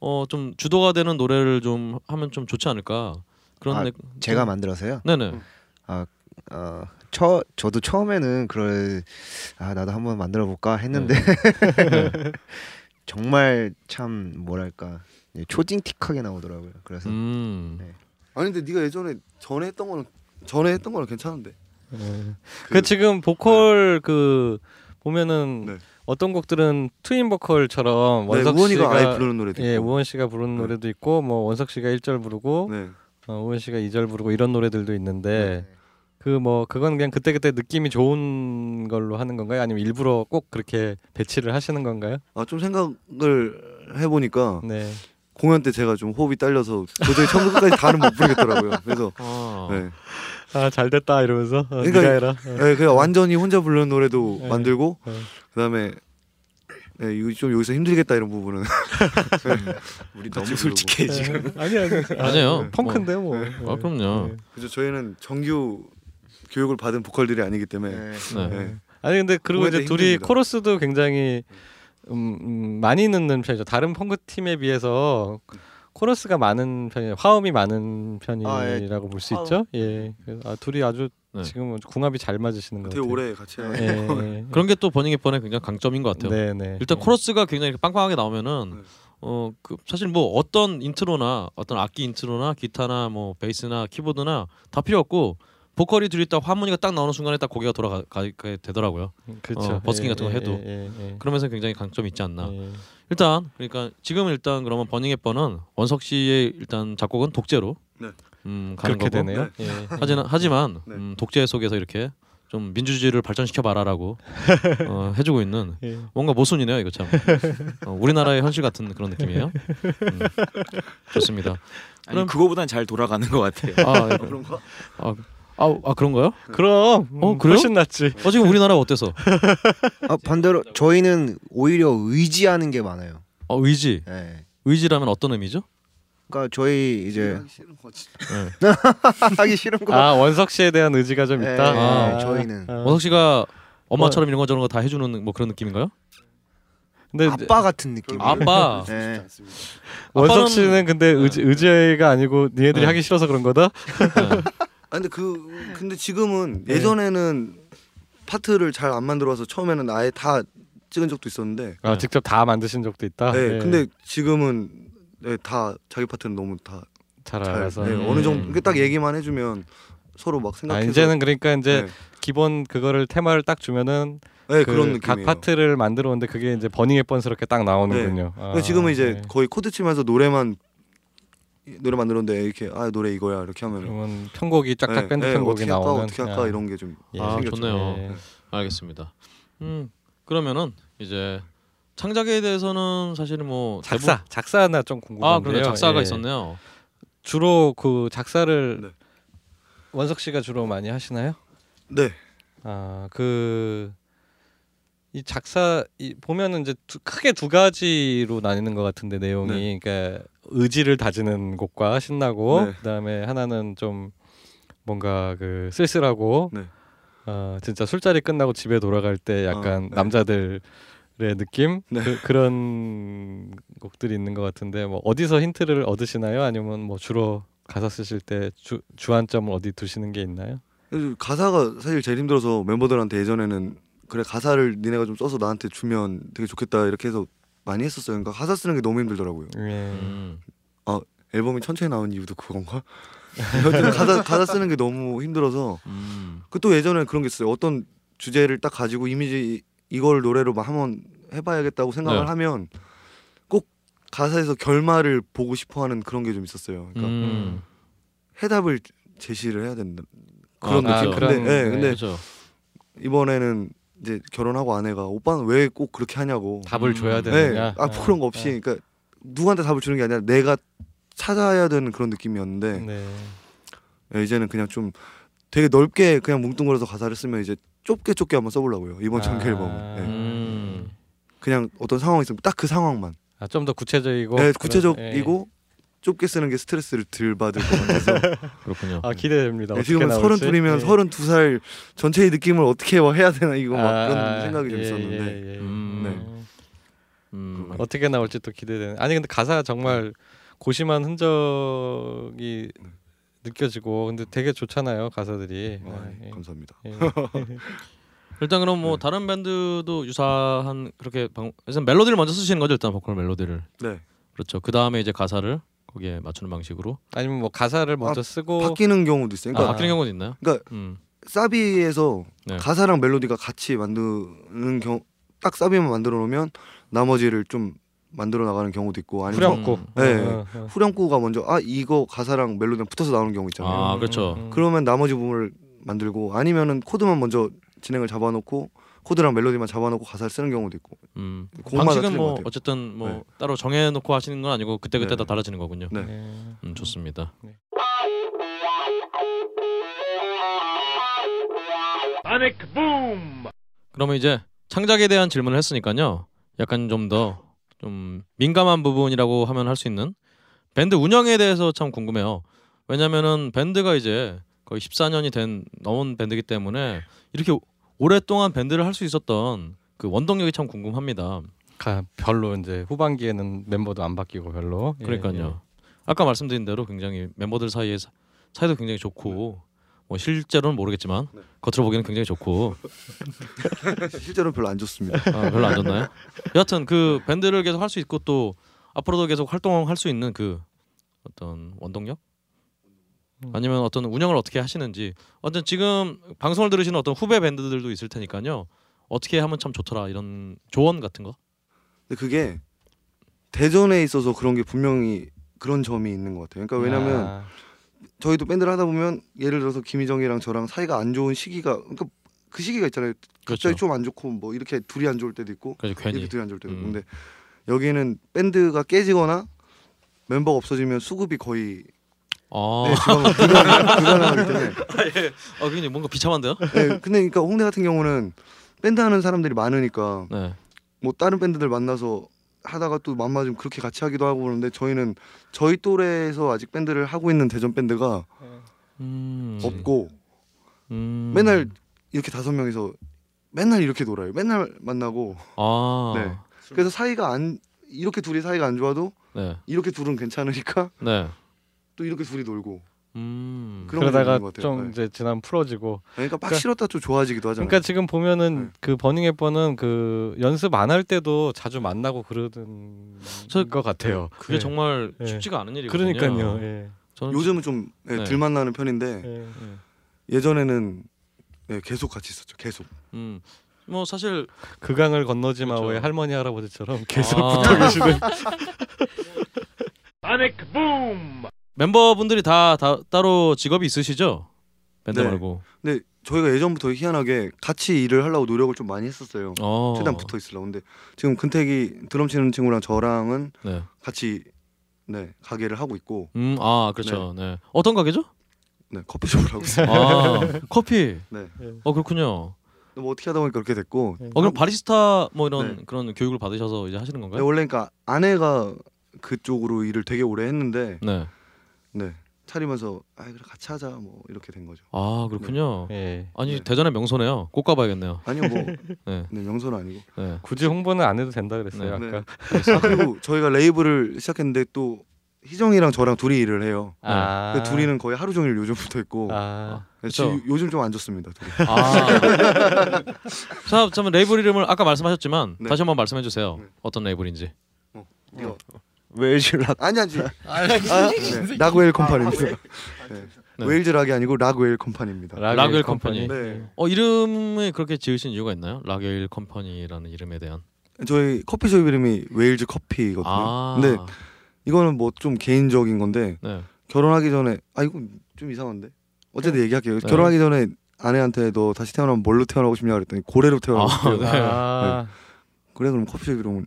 어 좀 주도가 되는 노래를 좀 하면 좀 좋지 않을까 그런 아, 느- 제가 좀- 만들어서요. 네네 어, 처 저도 처음에는 그럴 아 나도 한번 만들어 볼까 했는데 정말 참 뭐랄까 예, 초딩틱하게 나오더라고요. 그래서 음. 네. 아니 근데 네가 예전에 전에 했던 거는 전에 했던 거는 괜찮은데. 그, 지금 보컬 그 보면은 네. 어떤 곡들은 트윈 보컬처럼 네, 원석 씨가 아예 부르는 노래도 예 있고. 우원 씨가 부르는 네. 노래도 있고 뭐 원석 씨가 1절 부르고 네. 어, 우원 씨가 2절 부르고 이런 노래들도 있는데 네. 그뭐 그건 그냥 그때 그때 느낌이 좋은 걸로 하는 건가요? 아니면 일부러 꼭 그렇게 배치를 하시는 건가요? 아 좀 생각을 해 보니까 네. 공연 때 제가 좀 호흡이 딸려서 도저히 처음부터 끝까지 다는 못 부르겠더라고요. 그래서 아. 네. 아 잘 됐다 이러면서 어, 그러니까 네가 해라. 네, 그냥 완전히 혼자 부르는 노래도 네. 만들고 네. 그다음에 네, 이거 좀 여기서 힘들겠다 이런 부분은 우리 같이 너무 솔직해 지금. 아니 아니 아니에요. 펑크인데 뭐. 아, 그럼요. 네. 그래서 저희는 정규 교육을 받은 보컬들이 아니기 때문에 네. 네. 네. 아니 근데 그리고 이제 둘이 힘듭니다. 코러스도 굉장히 음, 음, 많이 넣는 편이죠. 다른 펑크 팀에 비해서 코러스가 많은 편이에요. 화음이 많은 편이라고 볼수 화음. 있죠. 예. 그래서 아, 둘이 아주 네. 지금 궁합이 잘 맞으시는 것 되게 같아요. 오래 같이. 예, 예. 그런 게 또 버닝 앱번의 굉장히 강점인 것 같아요. 네, 네. 일단 예. 코러스가 굉장히 이렇게 빵빵하게 나오면은 네. 어그 사실 뭐 어떤 intro나 어떤 악기 intro나 기타나 뭐 베이스나 키보드나 다 필요 없고 보컬이 둘 있다 하모니가 딱 나오는 순간에 딱 고개가 돌아가게 되더라고요. 그렇죠. 어, 버스킹 같은 거 예, 해도. 예, 예, 예. 그러면서 굉장히 강점이 있지 않나. 예. 일단 그러니까 지금 일단 그러면 Burning Hepburn은 원석 씨의 일단 작곡은 독재로 네. 음 가는 그렇게 거고. 되네요. 예. 하지만 하지만 네. 음, 독재 속에서 이렇게 좀 민주주의를 발전시켜 봐라라고 어, 해주고 있는 예. 뭔가 모순이네요 이거 참 어, 우리나라의 현실 같은 그런 느낌이에요. 음, 좋습니다. 아니 그럼- 그거보단 잘 돌아가는 것 같아요. 아, 예. 그런가? 아, 아, 아 그런가요? 그럼 어, 음, 그래요? 훨씬 낫지. 어 지금 우리나라 어때서? 아 반대로 저희는 오히려 의지하는 게 많아요. 어, 의지 네. 의지라면 어떤 의미죠? 그러니까 저희 이제 하기 싫은 거지. 네. 하기 싫은 거. 아 원석 씨에 대한 의지가 좀 네, 있다. 네, 아. 저희는 아. 원석 씨가 엄마처럼 이런 거 저런 거 다 해주는 뭐 그런 느낌인가요? 근데 아빠 같은 느낌. 아빠. 네. 원석 씨는 근데 의지, 의지가 아니고 니네들이 네. 하기 싫어서 그런 거다. 네. 아 근데 그 근데 지금은 예전에는 파트를 잘 안 만들어서 처음에는 아예 다 찍은 적도 있었는데 아 네. 직접 다 만드신 적도 있다. 네, 예. 근데 지금은 네, 다 자기 파트는 너무 다잘잘 알아서. 네, 음. 어느 정도 그게 딱 얘기만 해주면 서로 막 다 생각해서 이제는 그러니까 이제 네, 기본 그거를 테마를 딱 주면은 네, 그 그런 각 느낌이에요. 파트를 만들어 오는데 그게 이제 Burning Hepburn스럽게 딱 나오는군요. 아, 근데 지금은 이제 네. 거의 코드 치면서 노래만 노래 만들었는데 이렇게 아 노래 이거야 이렇게 하면 그러면 편곡이 쫙쫙 밴드 편곡이 어떻게 나오면 어떻게 할까 이런 게좀 예. 아. 좋네요. 예. 알겠습니다. 음 그러면은 이제 창작에 대해서는 사실은 뭐 작사 작사 나 좀 궁금한데요. 아 그러네 작사가 예. 있었네요. 주로 그 작사를 네. 원석 씨가 주로 많이 하시나요? 네. 아그 이 작사 이 보면은 이제 두, 크게 두 가지로 나뉘는 것 같은데 내용이 네. 그러니까 의지를 다지는 곡과 신나고 네. 그다음에 하나는 좀 뭔가 그 쓸쓸하고 네. 어 진짜 술자리 끝나고 집에 돌아갈 때 약간 어, 네. 남자들의 느낌 네. 그, 그런 곡들이 있는 것 같은데 뭐 어디서 힌트를 얻으시나요? 아니면 뭐 주로 가사 쓰실 때 주, 주안점을 어디 두시는 게 있나요? 가사가 사실 제일 힘들어서 멤버들한테 예전에는 그래 가사를 니네가 좀 써서 나한테 주면 되게 좋겠다 이렇게 해서 많이 했었어요. 그러니까 가사 쓰는 게 너무 힘들더라고요. 예. 음. 앨범이 천천히 나온 이유도 그건가? 여튼 가사 가사 쓰는 게 너무 힘들어서 음. 그또 예전에 그런 게 있어요. 어떤 주제를 딱 가지고 이미지 이걸 노래로 막 한번 해봐야겠다고 생각을 네. 하면 꼭 가사에서 결말을 보고 싶어하는 그런 게 좀 있었어요. 그러니까 음. 해답을 제시를 해야 된다. 그런 아, 느낌. 그렇죠. 근데, 예, 네. 근데 그렇죠. 이번에는 이제 결혼하고 아내가 오빠는 왜 꼭 그렇게 하냐고. 답을 음. 줘야 네, 되느냐? 아 그런 거 없이, 그러니까 누구한테 답을 주는 게 아니라 내가 찾아야 되는 그런 느낌이었는데 네. 예, 이제는 그냥 좀 되게 넓게 그냥 뭉뚱그려서 가사를 쓰면 이제 좁게 좁게 한번 써보려고요 이번 정규 앨범은. 예. 음. 그냥 어떤 상황이 있으면 딱 그 상황만. 아, 좀 더 구체적이고 네, 그런- 구체적이고 좁게 쓰는 게 스트레스를 덜 받을 것 같아서. 그렇군요. 예. 아 기대됩니다. 네, 지금은 나올지. 서른 둘이면 예. 서른 두살 전체의 느낌을 어떻게 뭐 해야 되나 이거 막 아, 그런 생각이 좀 예, 있었는데. 예, 예. 음. 네. 음. 어떻게 나올지 또 기대되는. 아니 근데 가사가 정말 고심한 흔적이 느껴지고 근데 되게 좋잖아요 가사들이. 아, 아, 예, 예. 감사합니다. 예. 일단 그럼 뭐 네. 다른 밴드도 유사한 그렇게 방... 일단 멜로디를 먼저 쓰시는 거죠 일단 보컬 멜로디를 네. 그렇죠 그 다음에 이제 가사를 거기에 맞추는 방식으로 아니면 뭐 가사를 먼저 쓰고 바뀌는 경우도 있어요. 아, 그러니까 바뀌는 경우도 있나요? 그러니까 음. サビ에서 네. 가사랑 멜로디가 같이 만드는 경우 딱 サビ만 만들어 놓으면 나머지를 좀 만들어 나가는 경우도 있고 아니면 후렴구. 음. 네. 어, 어, 어. 후렴구가 먼저 아 이거 가사랑 멜로디랑 붙어서 나오는 경우 있잖아요. 아 그렇죠. 그러면 나머지 부분을 만들고 아니면은 코드만 먼저 진행을 잡아놓고 코드랑 멜로디만 잡아놓고 가사를 쓰는 경우도 있고 음. 방식은 뭐. 어쨌든 뭐 네. 따로 정해놓고 하시는 건 아니고 그때 그때 네. 다 달라지는 거군요. 네. 네. 음, 좋습니다. 네. 그러면 이제 창작에 대한 질문을 했으니까요. 약간 좀더좀 민감한 부분이라고 하면 할 수 있는 밴드 운영에 대해서 참 궁금해요. 왜냐면은 밴드가 이제 거의 14년이 된 넘은 밴드이기 때문에 이렇게 오- 오랫동안 밴드를 할 수 있었던 그 원동력이 참 궁금합니다. 가- 별로 이제 후반기에는 멤버도 안 바뀌고 별로. 예, 그러니까요. 아까 말씀드린 대로 굉장히 멤버들 사이에 사- 사이도 굉장히 좋고 뭐 실제로는 모르겠지만 네. 겉으로 보기에는 굉장히 좋고 실제로는 별로 안 좋습니다. 아, 별로 안 좋나요? 여하튼 그 밴드를 계속 할 수 있고 또 앞으로도 계속 활동할 수 있는 그 어떤 원동력 음. 아니면 어떤 운영을 어떻게 하시는지 어떤 지금 방송을 들으시는 어떤 후배 밴드들도 있을 테니까요 어떻게 하면 참 좋더라 이런 조언 같은 거 근데 그게 대전에 있어서 그런 게 분명히 그런 점이 있는 것 같아요. 그러니까 왜냐면 아, 저희도 밴드를 하다 보면 예를 들어서 김희정이랑 저랑 사이가 안 좋은 시기가 그러니까 그 시기가 있잖아요. 그렇죠. 갑자기 좀안 좋고 뭐 이렇게 둘이 안 좋을 때도 있고 그래서 괜히 이렇게 둘이 안 좋을 때도 있고 음. 근데 여기는 밴드가 깨지거나 멤버가 없어지면 수급이 거의 아, 네, 불가능- 불가능- 불가능하기 때문에 아 굉장히 뭔가 비참한데요? 네, 근데 그러니까 홍대 같은 경우는 밴드 하는 사람들이 많으니까 네. 뭐 다른 밴드들 만나서 하다가 또 맘맞으면 그렇게 같이 하기도 하고 그러는데 저희는 저희 또래에서 아직 밴드를 하고 있는 대전 밴드가 음. 없고 음. 맨날 이렇게 다섯 명이서 맨날 이렇게 놀아요. 맨날 만나고 아. 네. 그래서 사이가 안 이렇게 둘이 사이가 안 좋아도 네. 이렇게 둘은 괜찮으니까 네. 또 이렇게 둘이 놀고 음. 그러다가. 좀 네. 이제 지난 풀어지고. 그러니까 막 그러니까- 싫었다 좀 좋아지기도 하잖아요. 그러니까 지금 보면은 네. 그 버닝 앱번은 그 연습 안 할 때도 자주 만나고 그러던 저- 것 같아요. 그게 네. 정말 네. 쉽지가 않은 일이거든요. 그러니까요. 예. 저는 요즘은 좀 예, 네. 덜 만나는 편인데 예. 예전에는 예, 계속 같이 있었죠. 계속. 음. 뭐 사실 그 강을 건너지 마 그렇죠. 왜 할머니 할아버지처럼 계속 아. 붙어 계시는. 멤버분들이 다, 다 따로 직업이 있으시죠? 밴드 네. 말고. 근데 저희가 예전부터 희한하게 같이 일을 하려고 노력을 좀 많이 했었어요. 어. 최대한 붙어 있으려고. 근데 지금 근태기 드럼 치는 친구랑 저랑은 네. 같이 네 가게를 하고 있고 음, 아, 그렇죠. 네. 어떤 가게죠? 네 커피숍을 하고 있어요. 아, 커피. 네. 어, 그렇군요. 뭐 어떻게 하다 보니까 그렇게 됐고 어, 그럼 바리스타 뭐 이런 네. 그런 교육을 받으셔서 이제 하시는 네, 건가요? 원래 그러니까 아내가 그쪽으로 일을 되게 오래 했는데 네. 네 차리면서 아 그래 같이 하자 뭐 이렇게 된 거죠. 아, 그렇군요. 예. 아니, 네. 대전의 명소네요. 꼭 가봐야겠네요. 아니요 뭐 네. 네, 명소는 아니고. 네. 굳이 홍보는 안 해도 된다 그랬어요 네. 아까. 아, 그리고 저희가 레이블을 시작했는데 또 희정이랑 저랑 둘이 일을 해요. 아. 그 둘이는 거의 하루 종일 요즘 붙어 있고 아. 네, 그쵸. 지금 요즘 좀 안 좋습니다. 둘이. 아. 자, 잠깐 레이블 이름을 아까 말씀하셨지만 네. 다시 한번 말씀해 주세요. 네. 어떤 레이블인지. 이거 Whales Rock 아니 아니 아니, 아, 네, Rockwhale Company입니다. 네. 네. Whales Rock이 아니고 Rockwhale Company입니다. Rockwhale Company. 네. 어, 이름을 그렇게 지으신 이유가 있나요? Rockwhale Company라는 이름에 대한. 저희 커피숍 이름이 Whales 커피거든요. 아. 근데 이거는 뭐 좀 개인적인 건데 네. 결혼하기 전에 아 이거 좀 이상한데 어쨌든 얘기할게요. 네. 결혼하기 전에 아내한테 너 다시 태어나면 뭘로 태어나고 싶냐 그랬더니 고래로 태어나고 아, 싶대요. 네. 아. 그래 그럼 커피숍 이름은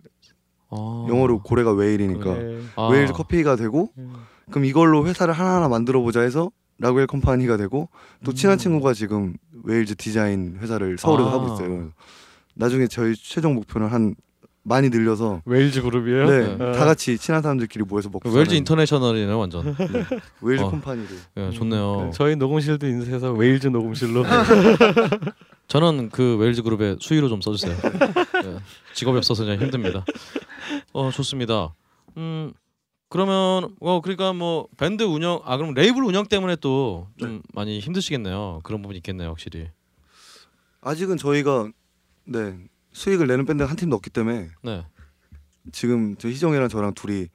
아. 영어로 고래가 whale이니까 네. 아. Whales 커피가 되고 음. 그럼 이걸로 회사를 하나하나 만들어 보자 해서 Rockwhale Company가 되고 또 친한 음. 친구가 지금 Whales 디자인 회사를 서울에서 아. 하고 있어요. 나중에 저희 최종 목표는 한 많이 늘려서 Whales 그룹이에요? 네, 어. 다 같이 친한 사람들끼리 모여서 먹고 Whales 사는 international이네 완전. Whales 어. Company를 예, 좋네요. 네, 저희 녹음실도 인수해서 Whales 녹음실로 저는 그 Whales 그룹의 수위로 좀 써주세요. 예, 직업이 없어서 그냥 힘듭니다. 어 좋습니다. 음 그러면 어 그러니까 뭐 밴드 운영 아 그럼 레이블 운영 때문에 또 좀 많이 힘드시겠네요. 그런 부분이 있겠네요, 확실히. 아직은 저희가 네 수익을 내는 밴드가 한 팀도 없기 때문에 네. 지금 저 희정이랑 저랑 둘이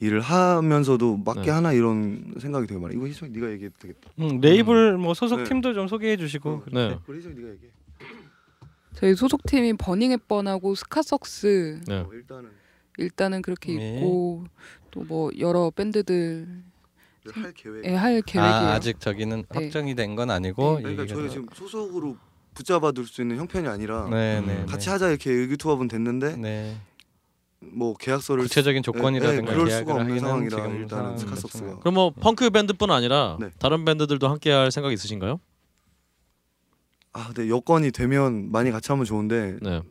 일을 하면서도 맞게 네. 하나 이런 생각이 되게 많아. 이거 희정 네가 얘기해도 되겠다. 음, 레이블 뭐 소속 네. 팀도 좀 소개해 주시고 네. 우리 희정 네가 얘기해. 저희 소속팀이 버닝햇번하고 스카석스 네. 어, 일단은 일단은 그렇게 네. 있고 또 뭐 여러 밴드들에 할 계획. 할 계획이에요. 아, 아직 저기는 네. 확정이 된 건 아니고 그러니까 얘기가 저희가 좀- 지금 소속으로 붙잡아둘 수 있는 형편이 아니라 네, 음, 네, 같이 네. 하자 이렇게 의기투합은 됐는데 네. 뭐 계약서를 구체적인 조건이라든가 네, 그럴 수가 없는 상황이라 일단은. 그렇잖아요. 그럼 뭐 펑크 밴드뿐 아니라 네. 다른 밴드들도 함께 할 생각 있으신가요? 아, 근데 여건이 되면 많이 같이 하면 좋은데 네.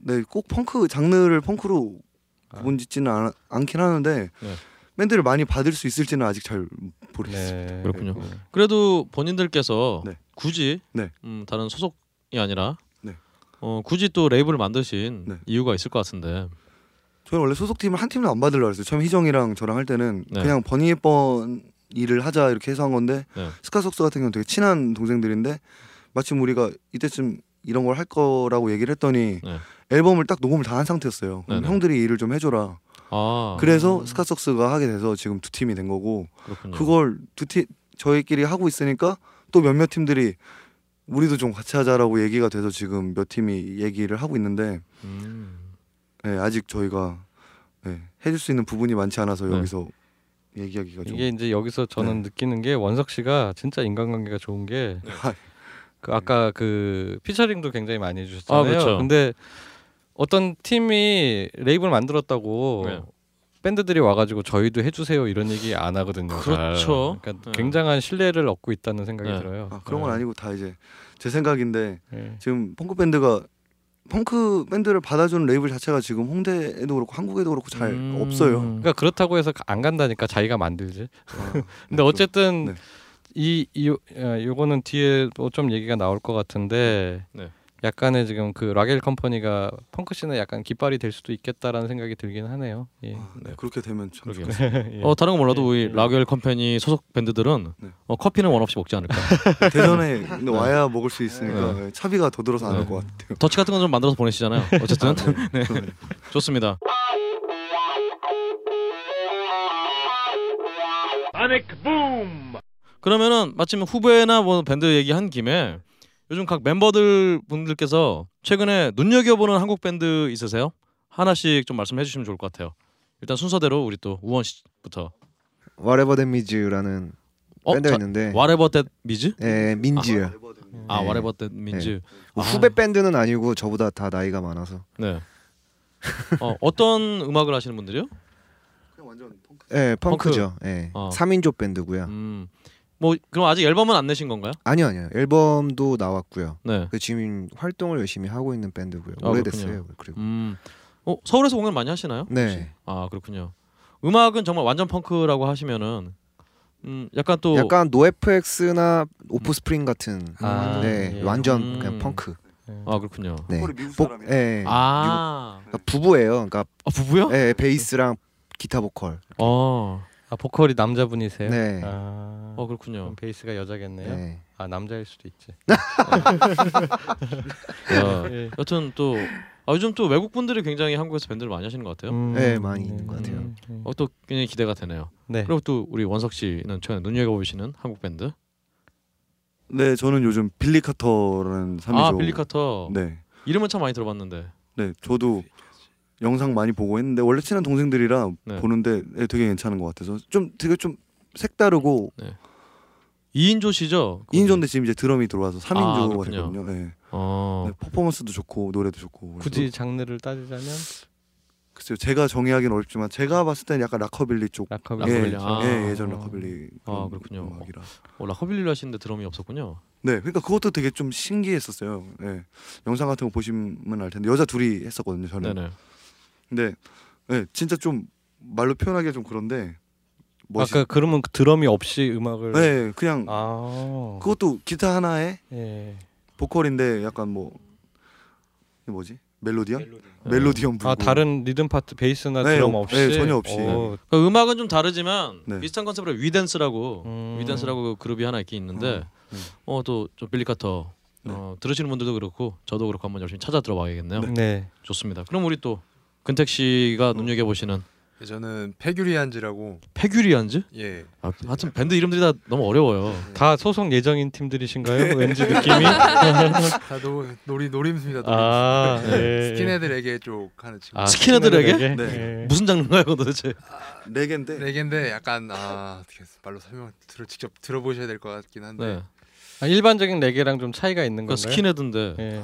네, 꼭 펑크 장르를 펑크로 아. 구분 짓지는 않, 않긴 하는데 네. 밴드를 많이 받을 수 있을지는 아직 잘 모르겠어요. 네. 그렇군요. 네. 그래도 본인들께서 네. 굳이 네. 음, 다른 소속이 아니라 네. 어, 굳이 또 레이블을 만드신 네. 이유가 있을 것 같은데. 저는 원래 소속팀을 한 팀도 안 받으려고 했어요. 처음 희정이랑 저랑 할 때는 네. 그냥 버니의번 일을 하자 이렇게 해서 한 건데 네. 스카석스 같은 경우는 되게 친한 동생들인데 마침 우리가 이때쯤 이런 걸 할 거라고 얘기를 했더니 네. 앨범을 딱 녹음을 다 한 상태였어요. 그럼 네네. 형들이 일을 좀 해줘라. 아 그래서 스카석스가 하게 돼서 지금 두 팀이 된 거고 그렇군요. 그걸 두 팀 저희끼리 하고 있으니까 또 몇몇 팀들이 우리도 좀 같이 하자라고 얘기가 돼서 지금 몇 팀이 얘기를 하고 있는데 음. 네, 아직 저희가 네, 해줄 수 있는 부분이 많지 않아서 네. 여기서 얘기하기가 좀 이게 이제 여기서 저는 느끼는 게 원석 씨가 진짜 인간관계가 좋은 게 네. 그 아까 그 피처링도 굉장히 많이 해주셨잖아요. 아, 그렇죠. 근데 어떤 팀이 레이블 만들었다고 네. 밴드들이 와가지고 저희도 해주세요 이런 얘기 안 하거든요. 잘. 그렇죠. 그러니까 네. 굉장한 신뢰를 얻고 있다는 생각이 네. 들어요. 아, 그런 건 네. 아니고 다 이제 제 생각인데 네. 지금 펑크 밴드가 펑크 밴드를 받아주는 레이블 자체가 지금 홍대에도 그렇고 한국에도 그렇고 잘 음. 없어요. 그러니까 그렇다고 해서 안 간다니까 자기가 만들지. 아, 근데 어쨌든 네. 이, 이 어, 요거는 뒤에 또 좀 얘기가 나올 것 같은데 네. 약간의 지금 그 Rockwhale Company가 펑크 scene에 약간 깃발이 될 수도 있겠다라는 생각이 들긴 하네요. 예. 아, 네, 그렇게 되면 참. 좋겠어요. 예. 어 다른 거 몰라도 예, 우리 예. Rockwhale Company 소속 밴드들은 네. 어, 커피는 원 없이 먹지 않을까. 대전에 근데 와야 먹을 수 있으니까 네, 차비가 더 들어서 안 네. 올것 같아요. 더치 같은 건 좀 만들어서 보내시잖아요. 어쨌든 네. 네. 좋습니다. 그러면은 마침 후배나 뭐 밴드 얘기한 김에 요즘 각 멤버들 분들께서 최근에 눈여겨보는 한국 밴드 있으세요? 하나씩 좀 말씀해 주시면 좋을 것 같아요. 일단 순서대로 우리 또 우원 씨부터. Whatever That Means라는 어, 밴드가 자, 있는데 Whatever That Means? 예, 민지요. 아, 네. Whatever That Means. 뭐 아. 후배 밴드는 아니고 저보다 다 나이가 많아서 네. 어, 어떤 음악을 하시는 분들이요? 그냥 완전 펑크. 예, 펑크죠. 예. 어. 3인조 밴드고요. 음. 뭐 그럼 아직 앨범은 안 내신 건가요? 아니요, 아니요. 앨범도 나왔고요. 네. 그 지금 활동을 열심히 하고 있는 밴드고요. 아, 오래됐어요. 그리고 음. 어, 서울에서 공연 많이 하시나요? 혹시? 네. 아, 그렇군요. 음악은 정말 완전 펑크라고 하시면은 음, 약간 또 약간 노에프엑스나 오프스프링 같은 아, 네, 예. 완전 음. 그냥 펑크. 아, 그렇군요. 네. 미국 복, 사람이에요. 예. 아. 그러니까 부부예요. 그러니까 아, 부부요? 예, 베이스랑 기타 보컬. 어. 아 보컬이 남자분이세요? 네. 아, 어, 그렇군요. 그럼 베이스가 여자겠네요. 네. 아 남자일 수도 있지. 야, 예. 여튼 또 아, 요즘 또 외국 분들이 굉장히 한국에서 밴드를 많이 하시는 것 같아요. 음, 네, 많이 있는 것 같아요. 음, 음. 어, 또 굉장히 기대가 되네요. 네. 그리고 또 우리 원석 씨는 최근에 눈여겨 보시는 한국 밴드. 네, 저는 요즘 Billy Carter라는 삼인조. 아, Billy Carter. 네, 이름은 참 많이 들어봤는데. 네, 저도 영상 많이 보고 했는데 원래 친한 동생들이라 네. 보는데 네, 되게 괜찮은 것 같아서 좀 되게 좀 색다르고 2인조 시죠? 2인조인데 지금 이제 드럼이 들어와서 3인조가 아. 됐거든요. 네. 어. 네, 퍼포먼스도 좋고 노래도 좋고. 그래서 굳이 장르를 따지자면 글쎄요, 제가 정의하기는 어렵지만 제가 봤을 때는 약간 락커빌리 쪽. rockabilly. rockabilly. 예, 아. 예, 예전 락커빌리. 아, 그런 그렇군요. 음악이라. 어, rockabilly를 하시는데 드럼이 없었군요. 네, 그러니까 그것도 되게 좀 신기했었어요. 예. 영상 같은 거 보시면 알 텐데 여자 둘이 했었거든요, 저는. 네네. 근데 예, 진짜 좀 말로 표현하기가 좀 그런데 멋있. 아까 그러면 그 드럼이 없이 음악을 네, 그냥 아. 그것도 기타 하나에 예. 보컬인데 약간 뭐 뭐지? 멜로디언? 멜로디언 불고. 아 다른 리듬 파트 베이스나 네, 드럼 어, 없이 네, 전혀 없이. 어, 그 음악은 좀 다르지만 네. 비슷한 컨셉으로 위댄스라고 음. 위댄스라고 그 그룹이 하나 있긴 있는데 음. 어또좀 빌리 카터 네. 어, 들으시는 분들도 그렇고 저도 그렇고 한번 열심히 찾아 들어봐야겠네요. 네. 좋습니다. 그럼 우리 또 근택 씨가 눈여겨 보시는 저는 페규리안즈라고 페규리안즈? 예. 아, 하여튼 밴드 이름들이 다 너무 어려워요. 다 소속 예정인 팀들이신가요? 왠지 느낌이. 다 노, 놀이 노림수입니다. 노림수. 아, 예. 스킨헤드 레게 쪽 하는 친구. 아, 스킨헤드 레게? 스킨헤드 레게? 네. 예. 무슨 장르인가요, 도대체? 레게인데 레게인데 약간 아 어떻게 말로 설명 들어 직접 들어보셔야 될 것 같긴 한데 네. 아, 일반적인 레게랑 좀 차이가 있는 그 건가요? 스킨헤드인데 예.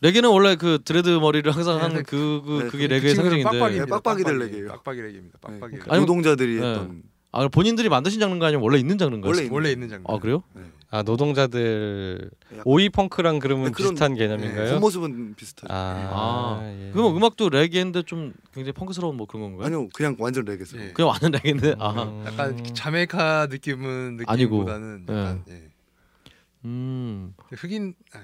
레게는 원래 그 dread 머리를 항상 하는 네, 그, 그 네, 그게 그 레게의 상징인데. 네, 빡빡이들 빡빡이. 레게예요. 빡빡이 레게입니다. 빡빡이. 네. 아니, 노동자들이 네. 했던 아 본인들이 만드신 장르가 아니면 원래 있는 장르인가요? 원래 있는 원래 있는 장르. 아 그래요? 네. 아 노동자들 Oi 펑크랑 그러면 네, 그런- 비슷한 개념인가요? 겉모습은 비슷하죠. 아, 아, 예. 그러면 음악도 레게인데 좀 굉장히 펑크스러운 뭐 그런 건가요? 아니요 그냥 완전 레게죠. 예. 그냥 완전 레게인데. 아, 음. 약간 자메이카 느낌은 아니고. 느낌보다는 약간 예. 음, 흑인 아,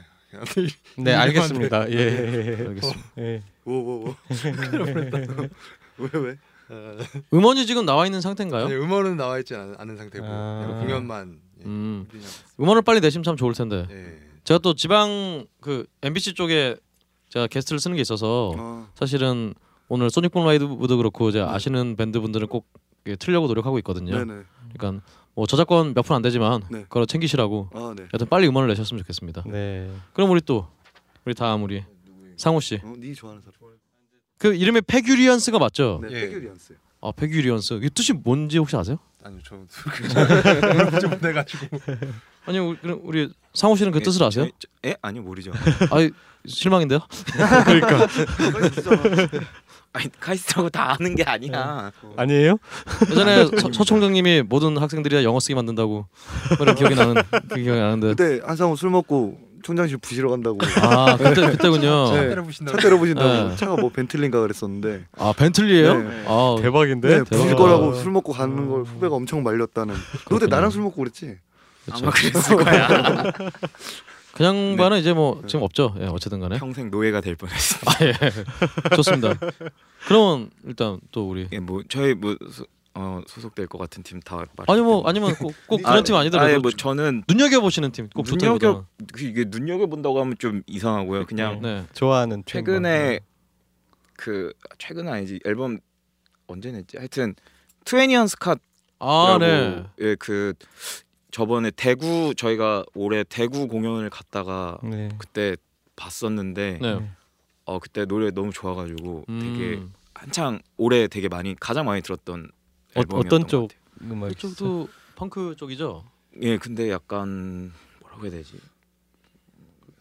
네 알겠습니다. 예. 알겠습니다. 예. 뭐뭐 뭐. 왜 왜? 음원이 지금 나와 있는 상태인가요? 아니, 음원은 나와 있지 않은, 않은 상태고 아. 공연만 예. 음, 음원을 빨리 내시면 참 좋을 텐데. 예. 제가 또 지방 그 MBC 쪽에 제가 게스트를 쓰는 게 있어서 아, 사실은 오늘 소닉붐 라이브도 그렇고 이제 아시는 밴드 분들은 꼭 틀려고 노력하고 있거든요. 네네. 그러니까 뭐 저작권 몇 푼 안 되지만 네. 그걸 챙기시라고 아 네. 여튼 빨리 음원을 내셨으면 좋겠습니다. 네. 그럼 우리 또 우리 다음 우리 상우 씨. 어, 네 좋아하는 사람. 그 이름이 페규리언스가 맞죠? 네. 예. 페규리안스. 아 페규리언스. 이 뜻이 뭔지 혹시 아세요? 아니요 저 그걸 좀 돼가지고 아니 우리, 그럼 우리 상우 씨는 그 예, 뜻을 아세요? 저- 저- 예? 아니 모르죠. 아 실망인데요? 그러니까 아니 카이스트라고 다 아는 게 아니야. 아니에요? 예전에 서, 서총장님이 모든 학생들이 다 영어 쓰게 만든다고 그런 기억이 나는 그 기억이 나는데. 그때 한상우 술 먹고 총장실 부시러 간다고 아 그때 그때군요. 네. 때려 부신다고 차 때려보신다고 네. 차가 뭐 벤틀리인가 그랬었는데 아 벤틀리예요? 네. 아 대박인데? 네, 부실 대박. 거라고 술 먹고 가는 걸 후배가 엄청 말렸다는 그때 나랑 술 먹고 그랬지 아마 그랬을 거야. 그 양반은 이제 뭐 지금 없죠. 예, 어쨌든 간에. 평생 노예가 될 뻔했어. 아 예. 좋습니다. 그러면 일단 또 우리 예, 뭐 저희 뭐 소, 어, 소속될 것 같은 팀 다 말. 아니 뭐 아니면 꼭, 꼭 그런 팀 아니더라도 아예 뭐 저는 눈여겨 보시는 팀꼭 눈여겨. 그 이게 눈여겨 본다고 하면 좀 이상하고요. 그냥 네. 좋아하는 팀 최근에 그 최근 아니지 앨범 언제 냈지? 하여튼 트웨니언 스캇 아 라고 네. 예, 그 저번에 대구 저희가 올해 대구 공연을 갔다가 네. 그때 봤었는데 네. 어 그때 노래 너무 좋아가지고 되게 음. 한창 올해 되게 많이 가장 많이 들었던 어, 앨범이었던 것 같아요. 이쪽도 펑크 쪽이죠. 예, 근데 약간 뭐라고 해야 되지?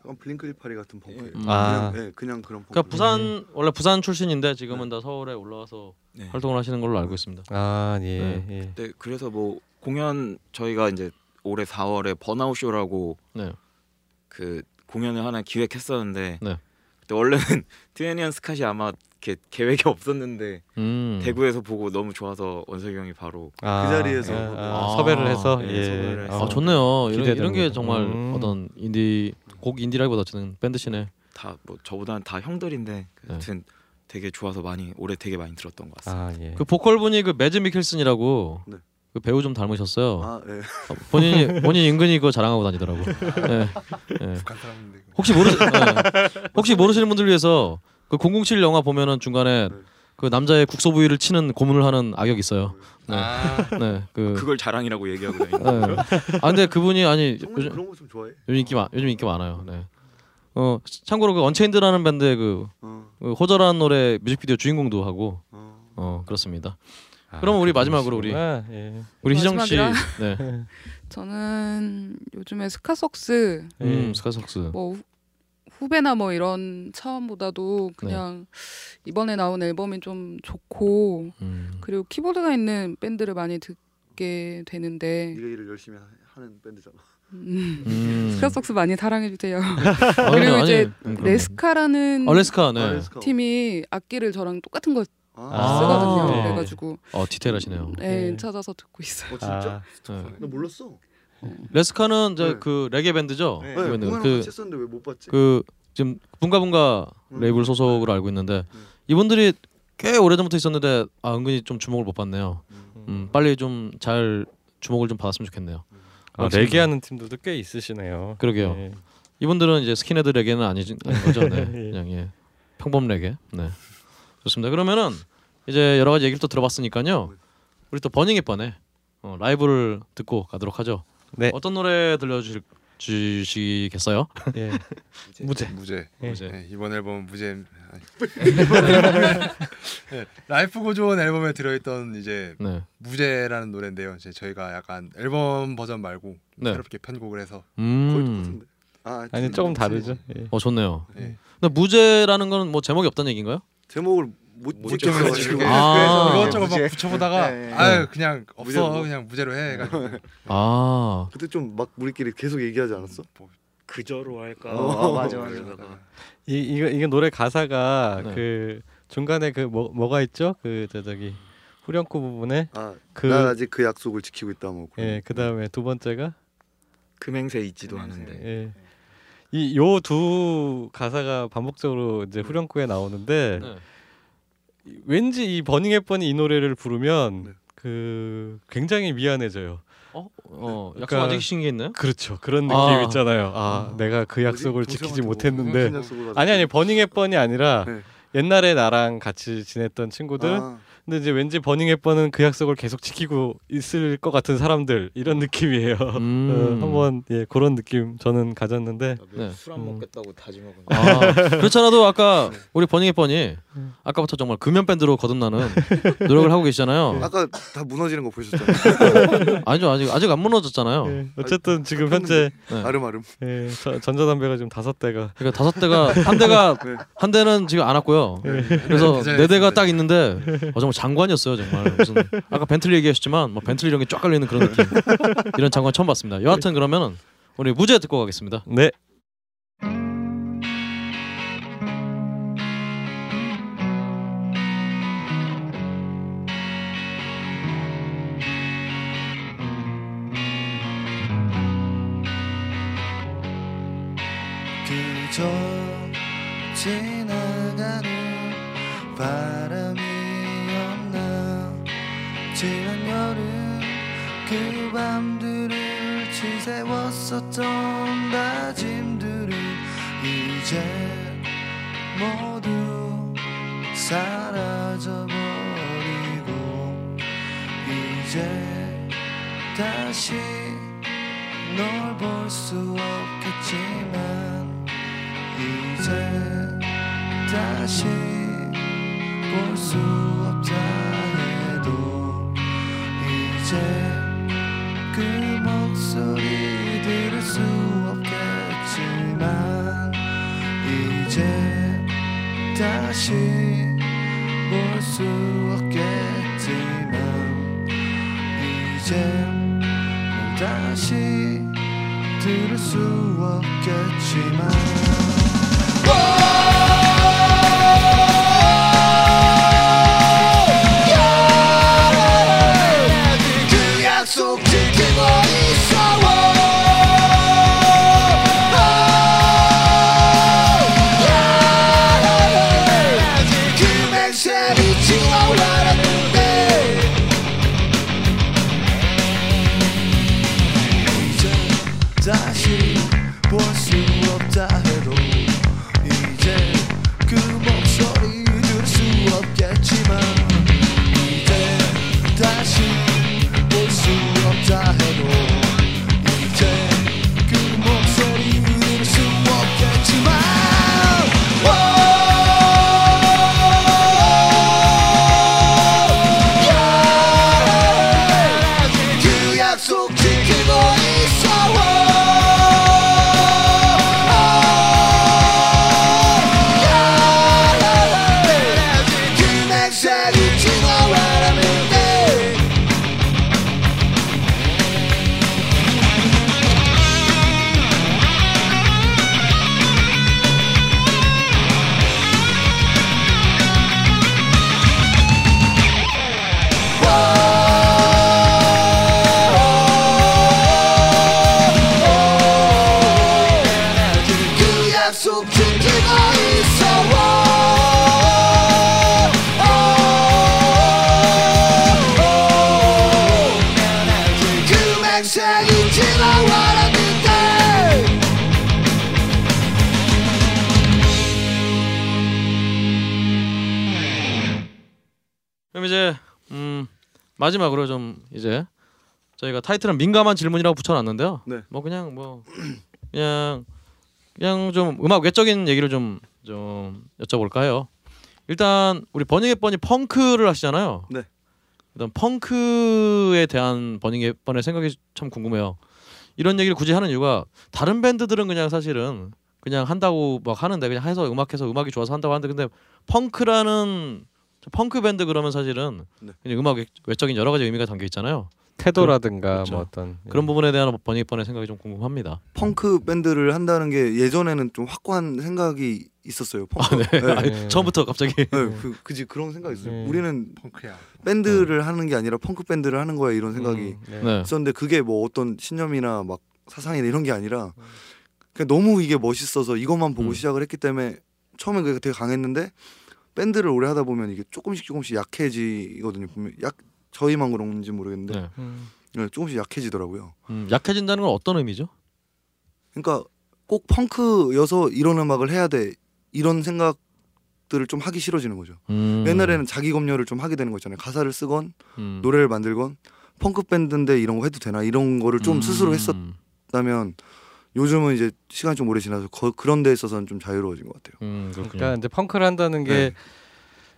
약간 블링크 182 같은 펑크예요 음. 아. 그냥, 네, 그냥 그런 펑크 그러니까 부산 원래 부산 출신인데 지금은 다 서울에 올라와서 네. 활동을 하시는 걸로 알고 있습니다. 아, 예. 네. 예. 네, 그래서 뭐 공연 저희가 이제 올해 4월에 번아웃 쇼라고 네. 그 공연을 하나 기획했었는데 네. 그때 원래는 트웨니언 스캇이 아마 이렇게 계획이 없었는데 음. 대구에서 보고 너무 좋아서 원석이 형이 바로 아, 그 자리에서. 아, 아, 아. 섭외를 해서 네, 예. 섭외를 해서. 아 좋네요. 이런. 이런 게 정말 음. 어떤 인디 곡 인디라기보다 어쨌든 밴드 씬에 다 뭐 저보다는 다 형들인데 네. 하여튼 되게 좋아서 많이 올해 되게 많이 들었던 것 같습니다. 아, 예. 그 보컬 분이 그 매즈 미켈슨이라고 네. 그 배우 좀 닮으셨어요. 아 네. 어, 본인이 본인 은근히 그거 자랑하고 다니더라고. 예. 예. 북한 사람인데 이거. 혹시 모르 예. 혹시 모르시는 분들 위해서 그 007 영화 보면은 중간에 네. 그 남자의 국소 부위를 치는 고문을 하는 악역 있어요. 네. 아 네. 그 그걸 자랑이라고 얘기하고 다니는 예. 아 근데 그분이 아니 요즘 그런 거 좀 좋아해 요즘 인기 많 요즘 인기 많아요. 네. 어 참고로 그 언체인드라는 밴드의 그, 어, 그 처절한 노래 뮤직비디오 주인공도 하고 어. 어 그렇습니다. 아, 그럼 우리. 마지막으로 우리 예. 우리 희정 씨, 마지막이라? 네, 저는 요즘에 스카석스 음 스카석스, 뭐 후- 후배나 뭐 이런 차원보다도 네. 그냥 이번에 나온 앨범이 좀 좋고 음. 그리고 키보드가 있는 밴드를 많이 듣게 되는데 네가 일을 열심히 하- 하는 밴드잖아 음, 음. 스카석스 많이 사랑해 주세요. 아, 그리고 아니, 이제 음, 그럼요. 레스카라는 아 레스카, 네. 아, 레스카. 팀이 악기를 저랑 똑같은 거 아, 쓰거든요. 네. 그래가지고 어 디테일하시네요. 네, 네. 찾아서 듣고 있어요. 어 진짜? 아, 네. 나 몰랐어 레스카는 이제 네. 그 레게 밴드죠. 네, 그 밴드. 그, 같이 했었는데 왜 못 봤지? 그 지금 붕가붕가 레이블 소속으로 알고 있는데 이분들이 꽤 오래전부터 있었는데 아 은근히 좀 주목을 못 받네요. 음, 빨리 좀 잘 주목을 좀 받았으면 좋겠네요. 아, 레게 하는 팀들도 꽤 있으시네요. 그러게요. 예. 이분들은 이제 스킨헤드 레게는 아니지 아닌 거죠. 네. 예. 그냥 예. 평범 레게. 네. 좋습니다. 그러면은 이제 여러 가지 얘기를 또 들어봤으니까요. 우리 또 버닝 헵번의 어, 라이브를 듣고 가도록 하죠. 네. 어떤 노래 들려주실 주시겠어요? 예. 무제. 무제. 예. 무제. 네, 이번 앨범 무제. 네, Life Goes On 앨범에 들어있던 이제 네. 무제라는 노래인데요. 이제 저희가 약간 앨범 버전 말고 네. 새롭게 편곡을 해서 음. 아, 아니 조금 다르죠. 예. 어 좋네요. 네. 근데 무제라는 거는 뭐 제목이 없다는 얘기인가요? 제목을 못못 지켜가지고 지켜가지고. 아. 이것저것 막. 붙여보다가 네, 네. 아유 그냥 없어 무제로 뭐. 그냥 무제로 해 해가지고 아. 그때 좀 막 우리끼리 계속 얘기하지 않았어? 그저로 할까? 어, 맞아, 맞아. 이러다가 이 이거 이게 노래 가사가 네. 그 중간에 그 뭐 뭐가 있죠? 그 저, 저기 후렴구 부분에 아, 그- 난 아직 그 약속을 지키고 있다 뭐. 예, 거. 그다음에 두 번째가 금행새 있지도 않은데 예. 이 요 두 가사가 반복적으로 이제 후렴구에 나오는데 네. 왠지 이 버닝 앱번이 이 노래를 부르면 네. 그 굉장히 미안해져요. 어, 어 약속 그러니까- 안 지키신 게 있나요? 그렇죠. 그런 느낌 아. 있잖아요. 아, 내가 그? 약속을 지키지 뭐 못했는데? 아니 아니 버닝 앱번이 아니라 네. 옛날에 나랑 같이 지냈던 친구들 아, 근데 이제 왠지 버닝 앱번은 그 약속을 계속 지키고 있을 것 같은 사람들 이런 느낌이에요. 음. 어, 한번 예 그런 느낌 저는 가졌는데 네. 술안 음. 먹겠다고 다짐하고 아, 그렇잖아도 아까 우리 버닝의 뻔이 아까부터 정말 금연 밴드로 거듭나는 노력을 하고 계시잖아요. 아까 다 무너지는 거 보셨잖아요. 아니죠 아직 아직 안 무너졌잖아요. 예, 어쨌든 지금 현재 네. 아름아름. 예, 저- 전자담배가 지금 다섯 대가 그러니까 다섯 대가 한 대가 네. 한 대는 지금 안 왔고요. 그래서 네, 네 대가 네. 딱 있는데 어, 정말 장관이었어요 정말 무슨 아까 벤틀리 얘기하셨지만 뭐 벤틀리 이런 게 쫙 깔려 있는 그런 느낌 이런 장관 처음 봤습니다. 여하튼 그러면은 우리 무제 듣고 가겠습니다. 네 그저 지나가는 바 그 밤들을 지새웠었던 다짐들은 이제 모두 사라져버리고 이제 다시 널 볼 수 없겠지만 이제 다시 볼 수 없다 해도 이제 다시 볼 수 없겠지만 이제 널 다시 들을 수 없겠지만 마지막으로 좀 이제 저희가 타이틀은 민감한 질문이라고 붙여놨는데요. 네. 뭐 그냥 뭐 그냥 그냥 좀 음악 외적인 얘기를 좀 좀 여쭤볼까 해요. 일단 우리 버닝 햇번이 펑크를 하시잖아요. 네. 일단 펑크에 대한 버닝 햇번의 생각이 참 궁금해요. 이런 얘기를 굳이 하는 이유가 다른 밴드들은 그냥 사실은 그냥 한다고 막 하는데 그냥 해서 음악해서 음악이 좋아서 한다고 하는데 근데 펑크라는 펑크 밴드 그러면 사실은 네. 음악 외- 외적인 여러 가지 의미가 담겨 있잖아요. 태도라든가 그렇죠. 뭐 어떤 그런 부분에 대한 버닝 헵번의 생각이 좀 궁금합니다. 펑크 밴드를 한다는 게 예전에는 좀 확고한 생각이 있었어요. 펑크. 네. 네. 아니, 네. 처음부터 갑자기 네, 그 그지 그런 생각이 있어요. 네. 우리는 펑크야. 밴드를 하는 게 아니라 펑크 밴드를 하는 거야 이런 생각이 음, 네. 네. 있었는데 그게 뭐 어떤 신념이나 막 사상이나 이런 게 아니라 그냥 너무 이게 멋있어서 이것만 보고 음. 시작을 했기 때문에 처음에 그게 되게 강했는데 밴드를 오래 하다 보면 이게 조금씩 조금씩 약해지거든요. 분명 약 저희만 그런지 모르겠는데 네. 음. 네, 조금씩 약해지더라고요. 음, 약해진다는 건 어떤 의미죠? 그러니까 꼭 펑크여서 이런 음악을 해야 돼 이런 생각들을 좀 하기 싫어지는 거죠. 음. 옛날에는 자기 검열을 좀 하게 되는 거잖아요. 가사를 쓰건 음. 노래를 만들건 펑크 밴드인데 이런 거 해도 되나 이런 거를 좀 스스로 했었다면 요즘은 이제 시간이 좀 오래 지나서 거- 그런 데 있어서는 좀 자유로워진 것 같아요. 음, 그렇군요. 그러니까 이제 펑크를 한다는 게 네.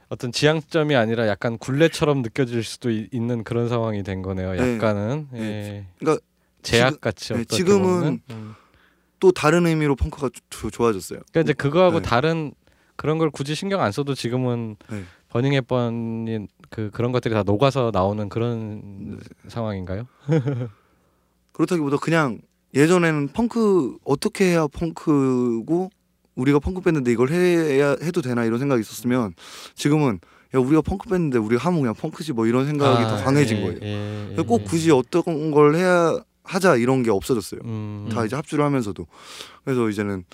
어떤 지향점이 아니라 약간 굴레처럼 느껴질 수도 있, 는 그런 상황이 된 거네요. 네. 약간은 네. 예. 그러니까 제약 같이 네, 어떻게 지금은. 음. 또 다른 의미로 펑크가 조- 좋아졌어요. 그러니까 이제 그거하고 네. 다른 그런 걸 굳이 신경 안 써도 지금은 네. 버닝 햇번이 그 그런 것들이 다 녹아서 나오는 그런 네. 상황인가요? 그렇다기보다 그냥 예전에는 펑크 어떻게 해야 펑크고 우리가 펑크 밴드인데 이걸 해야 해도 되나 이런 생각이 있었으면 지금은 야 우리가 펑크 밴드인데 우리가 하면 그냥 펑크지 뭐 이런 생각이 아, 더 강해진 예, 거예요. 예, 예, 꼭 예. 굳이 어떤 걸 해야 하자 이런 게 없어졌어요. 음, 다 이제 합주를 하면서도 그래서 이제는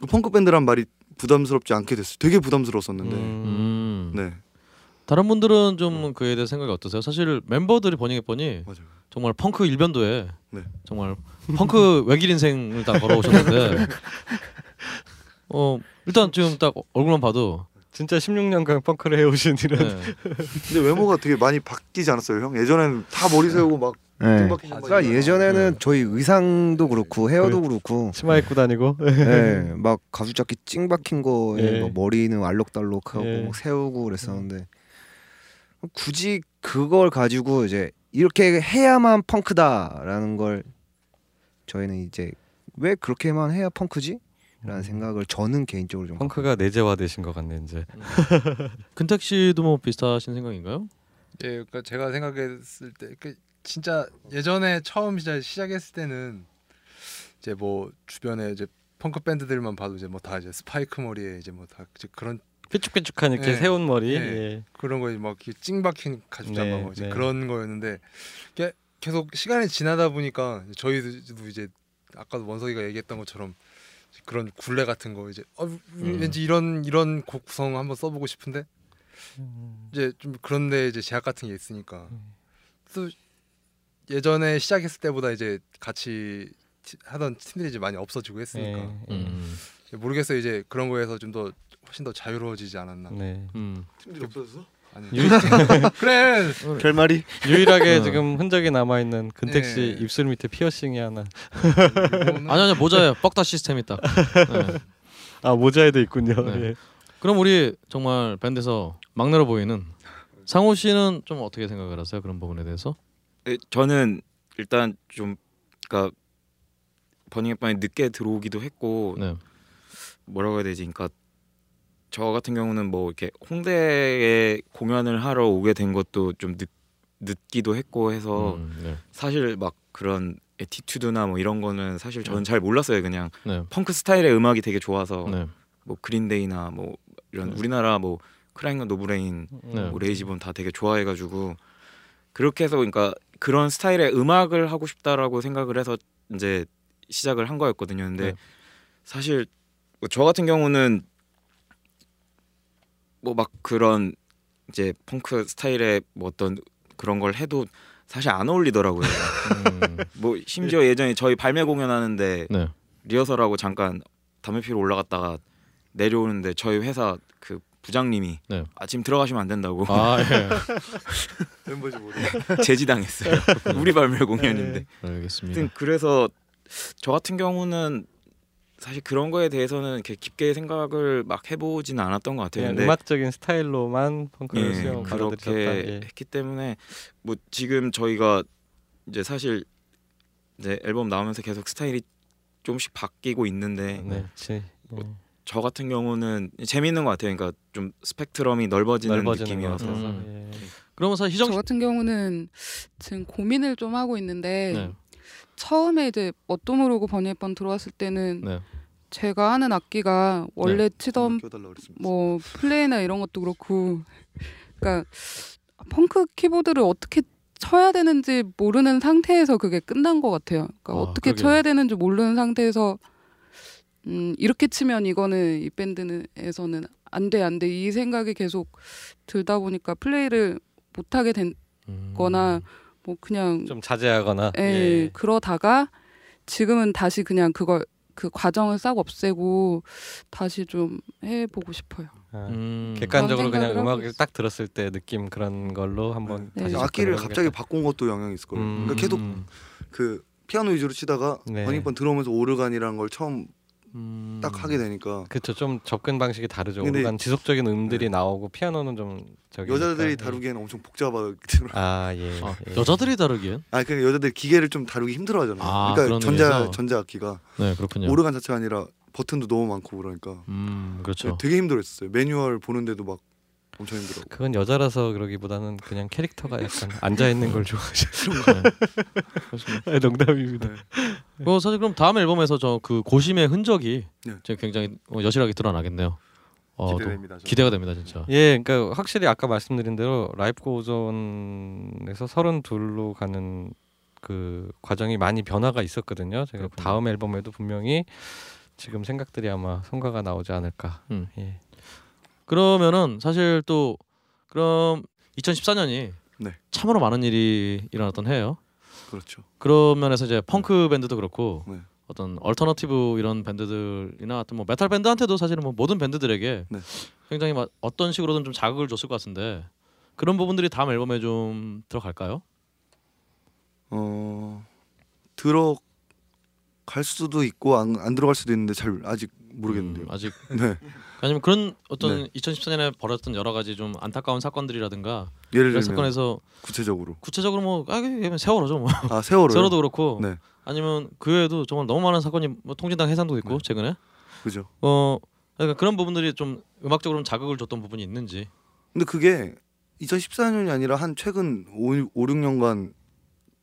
그 펑크 밴드란 말이 부담스럽지 않게 됐어요. 되게 부담스러웠었는데. 음. 네 다른 분들은 좀 그에 대해 생각이 어떠세요? 사실 멤버들이 버닝 햇번이 맞아요. 정말 펑크 일변도에 네. 정말 펑크 외길 인생을 다 걸어오셨는데 어 일단 지금 딱 얼굴만 봐도 진짜 16년간 펑크를 해오신 이런 네. 근데 외모가 되게 많이 바뀌지 않았어요, 형? 예전에는 다 머리 세우고 막 네. 그러니까 예전에는 저희 의상도 그렇고 헤어도 그렇고 치마 입고 다니고 네, 막 가죽 자켓 찡 박힌 거에 예. 막 머리는 알록달록하고 예. 막 세우고 그랬었는데 굳이 그걸 가지고 이제 이렇게 해야만 펑크다라는 걸 저희는 이제 왜 그렇게만 해야 펑크지? 라는 생각을 저는 개인적으로 좀 펑크가 내재화되신 것 같네 이제. 근택 씨도 뭐 비슷하신 생각인가요? 예, 그러니까 제가 생각했을 때그 진짜 예전에 처음 시작 시작했을 때는 이제 뭐 주변에 이제 펑크 밴드들만 봐도 이제 뭐 다 이제 스파이크 머리에 이제 뭐 다 그런 삐쭉삐쭉한 이렇게 예. 세운 머리. 예. 예. 그런 거에 막 찡박힌 가죽 잠바 네, 뭐 이제 네. 그런 거였는데 계속 시간이 지나다 보니까 저희도 이제 아까도 원석이가 얘기했던 것처럼 그런 굴레 같은 거 이제 어, 음. 왠지 이런 이런 곡 구성 한번 써보고 싶은데 이제 좀 그런데 이제 제약 같은 게 있으니까 또 예전에 시작했을 때보다 이제 같이 티- 하던 팀들이 이제 많이 없어지고 했으니까 예, 예. 음. 모르겠어요 이제 그런 거에서 좀 더 훨씬 더 자유로워지지 않았나 네. 음. 팀들이 없어졌어? 아니 유, 그래 결말이 유일하게 어. 지금 흔적이 남아 있는 근택 씨 예. 입술 밑에 피어싱이 하나. 이거는 아니 아니 모자에 뻑다 시스템이 있다. 네. 아 모자에도 있군요. 네. 예. 그럼 우리 정말 밴드에서 막내로 보이는 상호 씨는 좀 어떻게 생각을 하세요? 그런 부분에 대해서? 예, 저는 일단 좀 그러니까 버닝 헵번이 늦게 들어오기도 했고 네. 뭐라고 해야 되지? 그러니까 저 같은 경우는 뭐 이렇게 홍대에 공연을 하러 오게 된 것도 좀 늦, 늦기도 했고 해서 음, 네. 사실 막 그런 attitude나 뭐 이런 거는 사실 저는 잘 몰랐어요. 그냥 네. 펑크 스타일의 음악이 되게 좋아서 네. 뭐 그린데이나 뭐 이런 네. 우리나라 뭐 크라잉넛 노브레인, 네. 뭐 레이지본 다 되게 좋아해가지고 그렇게 해서 그러니까 그런 스타일의 음악을 하고 싶다라고 생각을 해서 이제 시작을 한 거였거든요. 근데 네. 사실 뭐저 같은 경우는 뭐 막 그런 이제 펑크 스타일의 뭐 어떤 그런 걸 해도 사실 안 어울리더라고요. 음, 뭐 심지어 예전에 저희 발매 공연하는데 네. 리허설하고 잠깐 담배 피러 올라갔다가 내려오는데 저희 회사 그 부장님이 네. 아침 들어가시면 안 된다고 아 예. 멤버지 모르. 제지당했어요. 우리 발매 공연인데. 알겠습니다. 하여튼 그래서 저 같은 경우는 사실 그런 거에 대해서는 이렇게 깊게 생각을 막 해보지는 않았던 것 같아요. 근데 음악적인 스타일로만 펑크를 예, 수용 그렇게. 예. 했기 때문에 뭐 지금 저희가 이제 사실 이제 앨범 나오면서 계속 스타일이 조금씩 바뀌고 있는데 네, 그치. 예. 저 같은 경우는 재밌는 것 같아요. 그러니까 좀 스펙트럼이 넓어지는, 넓어지는 것 느낌이어서 같아서. 음. 예. 그러면 사실 희정 저씨 같은 경우는 지금 고민을 좀 하고 있는데 네. 처음에 이제 뭣도 모르고 버니번 들어왔을 때는 네. 제가 하는 악기가 원래 치던 껴달라 그랬습니다. 뭐 플레이나 이런 것도 그렇고 그러니까 펑크 키보드를 어떻게 쳐야 되는지 모르는 상태에서 그게 끝난 것 같아요. 그러니까 아, 어떻게 그러게요. 쳐야 되는지 모르는 상태에서 음 이렇게 치면 이거는 이 밴드에서는 안 돼 안 돼 이 생각이 계속 들다 보니까 플레이를 못 하게 음. 된거나 뭐 그냥 좀 자제하거나. 예, 예. 그러다가 지금은 다시 그냥 그걸 그 과정을 싹 없애고 다시 좀 해보고 싶어요. 아, 음. 객관적으로 그냥 음악을 딱 들었을 때 느낌 그런 걸로 한번 네. 다시 네. 악기를 갑자기. 바꾼 것도 영향이 있을 거예요. 음. 그러니까 계속 음. 그 피아노 위주로 치다가 네. 버닝번 들어오면서 오르간이라는 걸 처음 음. 딱 하게 되니까 그렇죠. 좀 접근 방식이 다르죠. 근데- 오르간 지속적인 음들이 네. 나오고 피아노는 좀 저기 여자들이 다루기에는 엄청 복잡하기 때문에 아 예. 아, 예. 여자들이 다르기엔 아 그러니까 여자들이 기계를 좀 다루기 힘들어하잖아요. 아, 그러니까 전자 의미에서? 전자 악기가 네 그렇군요. 오르간 자체가 아니라 버튼도 너무 많고 그러니까 음 그렇죠. 되게 힘들었어요. 매뉴얼 보는데도 막 엄청 힘들어. 그건 여자라서 그러기보다는 그냥 캐릭터가 약간 앉아 있는 걸 좋아하죠. 그렇습니다. 네, 농담입니다. 어, 사실 그럼 다음 앨범에서 저 그 고심의 흔적이 네. 굉장히 어, 여실하게 드러나겠네요. 어, 또 기대됩니다. 저는. 기대가 됩니다 진짜. 예, 그러니까 확실히 아까 말씀드린 대로 라이프 고존에서 32로 가는 그 과정이 많이 변화가 있었거든요. 제가 그렇군요. 다음 앨범에도 분명히 지금 생각들이 아마 성과가 나오지 않을까. 음. 예. 그러면은 사실 또 그럼 2014년이 네. 참으로 많은 일이 일어났던 해예요. 그렇죠. 그런 면에서 이제 펑크 밴드도 그렇고 네. 어떤 alternative 이런 밴드들이나 어떤 뭐 메탈 밴드한테도 사실은 뭐 모든 밴드들에게 네. 굉장히 막 어떤 식으로든 좀 자극을 줬을 것 같은데 그런 부분들이 다음 앨범에 좀 들어갈까요? 어 들어갈 수도 있고 안, 안 들어갈 수도 있는데 잘 아직 모르겠는데요. 음, 아직 네. 아니면 그런 어떤 네. 2014년에 벌어졌던 여러 가지 좀 안타까운 사건들이라든가 예를 들면 사건에서 구체적으로 구체적으로 뭐 아, 세월호죠 뭐 아 세월호 세월호도 그렇고 네. 아니면 그 외에도 정말 너무 많은 사건이 뭐 통진당 해산도 있고 네. 최근에 그죠. 어 그러니까 그런 부분들이 좀 음악적으로 좀 자극을 줬던 부분이 있는지 근데 그게 2014년이 아니라 한 최근 5, 5 6년간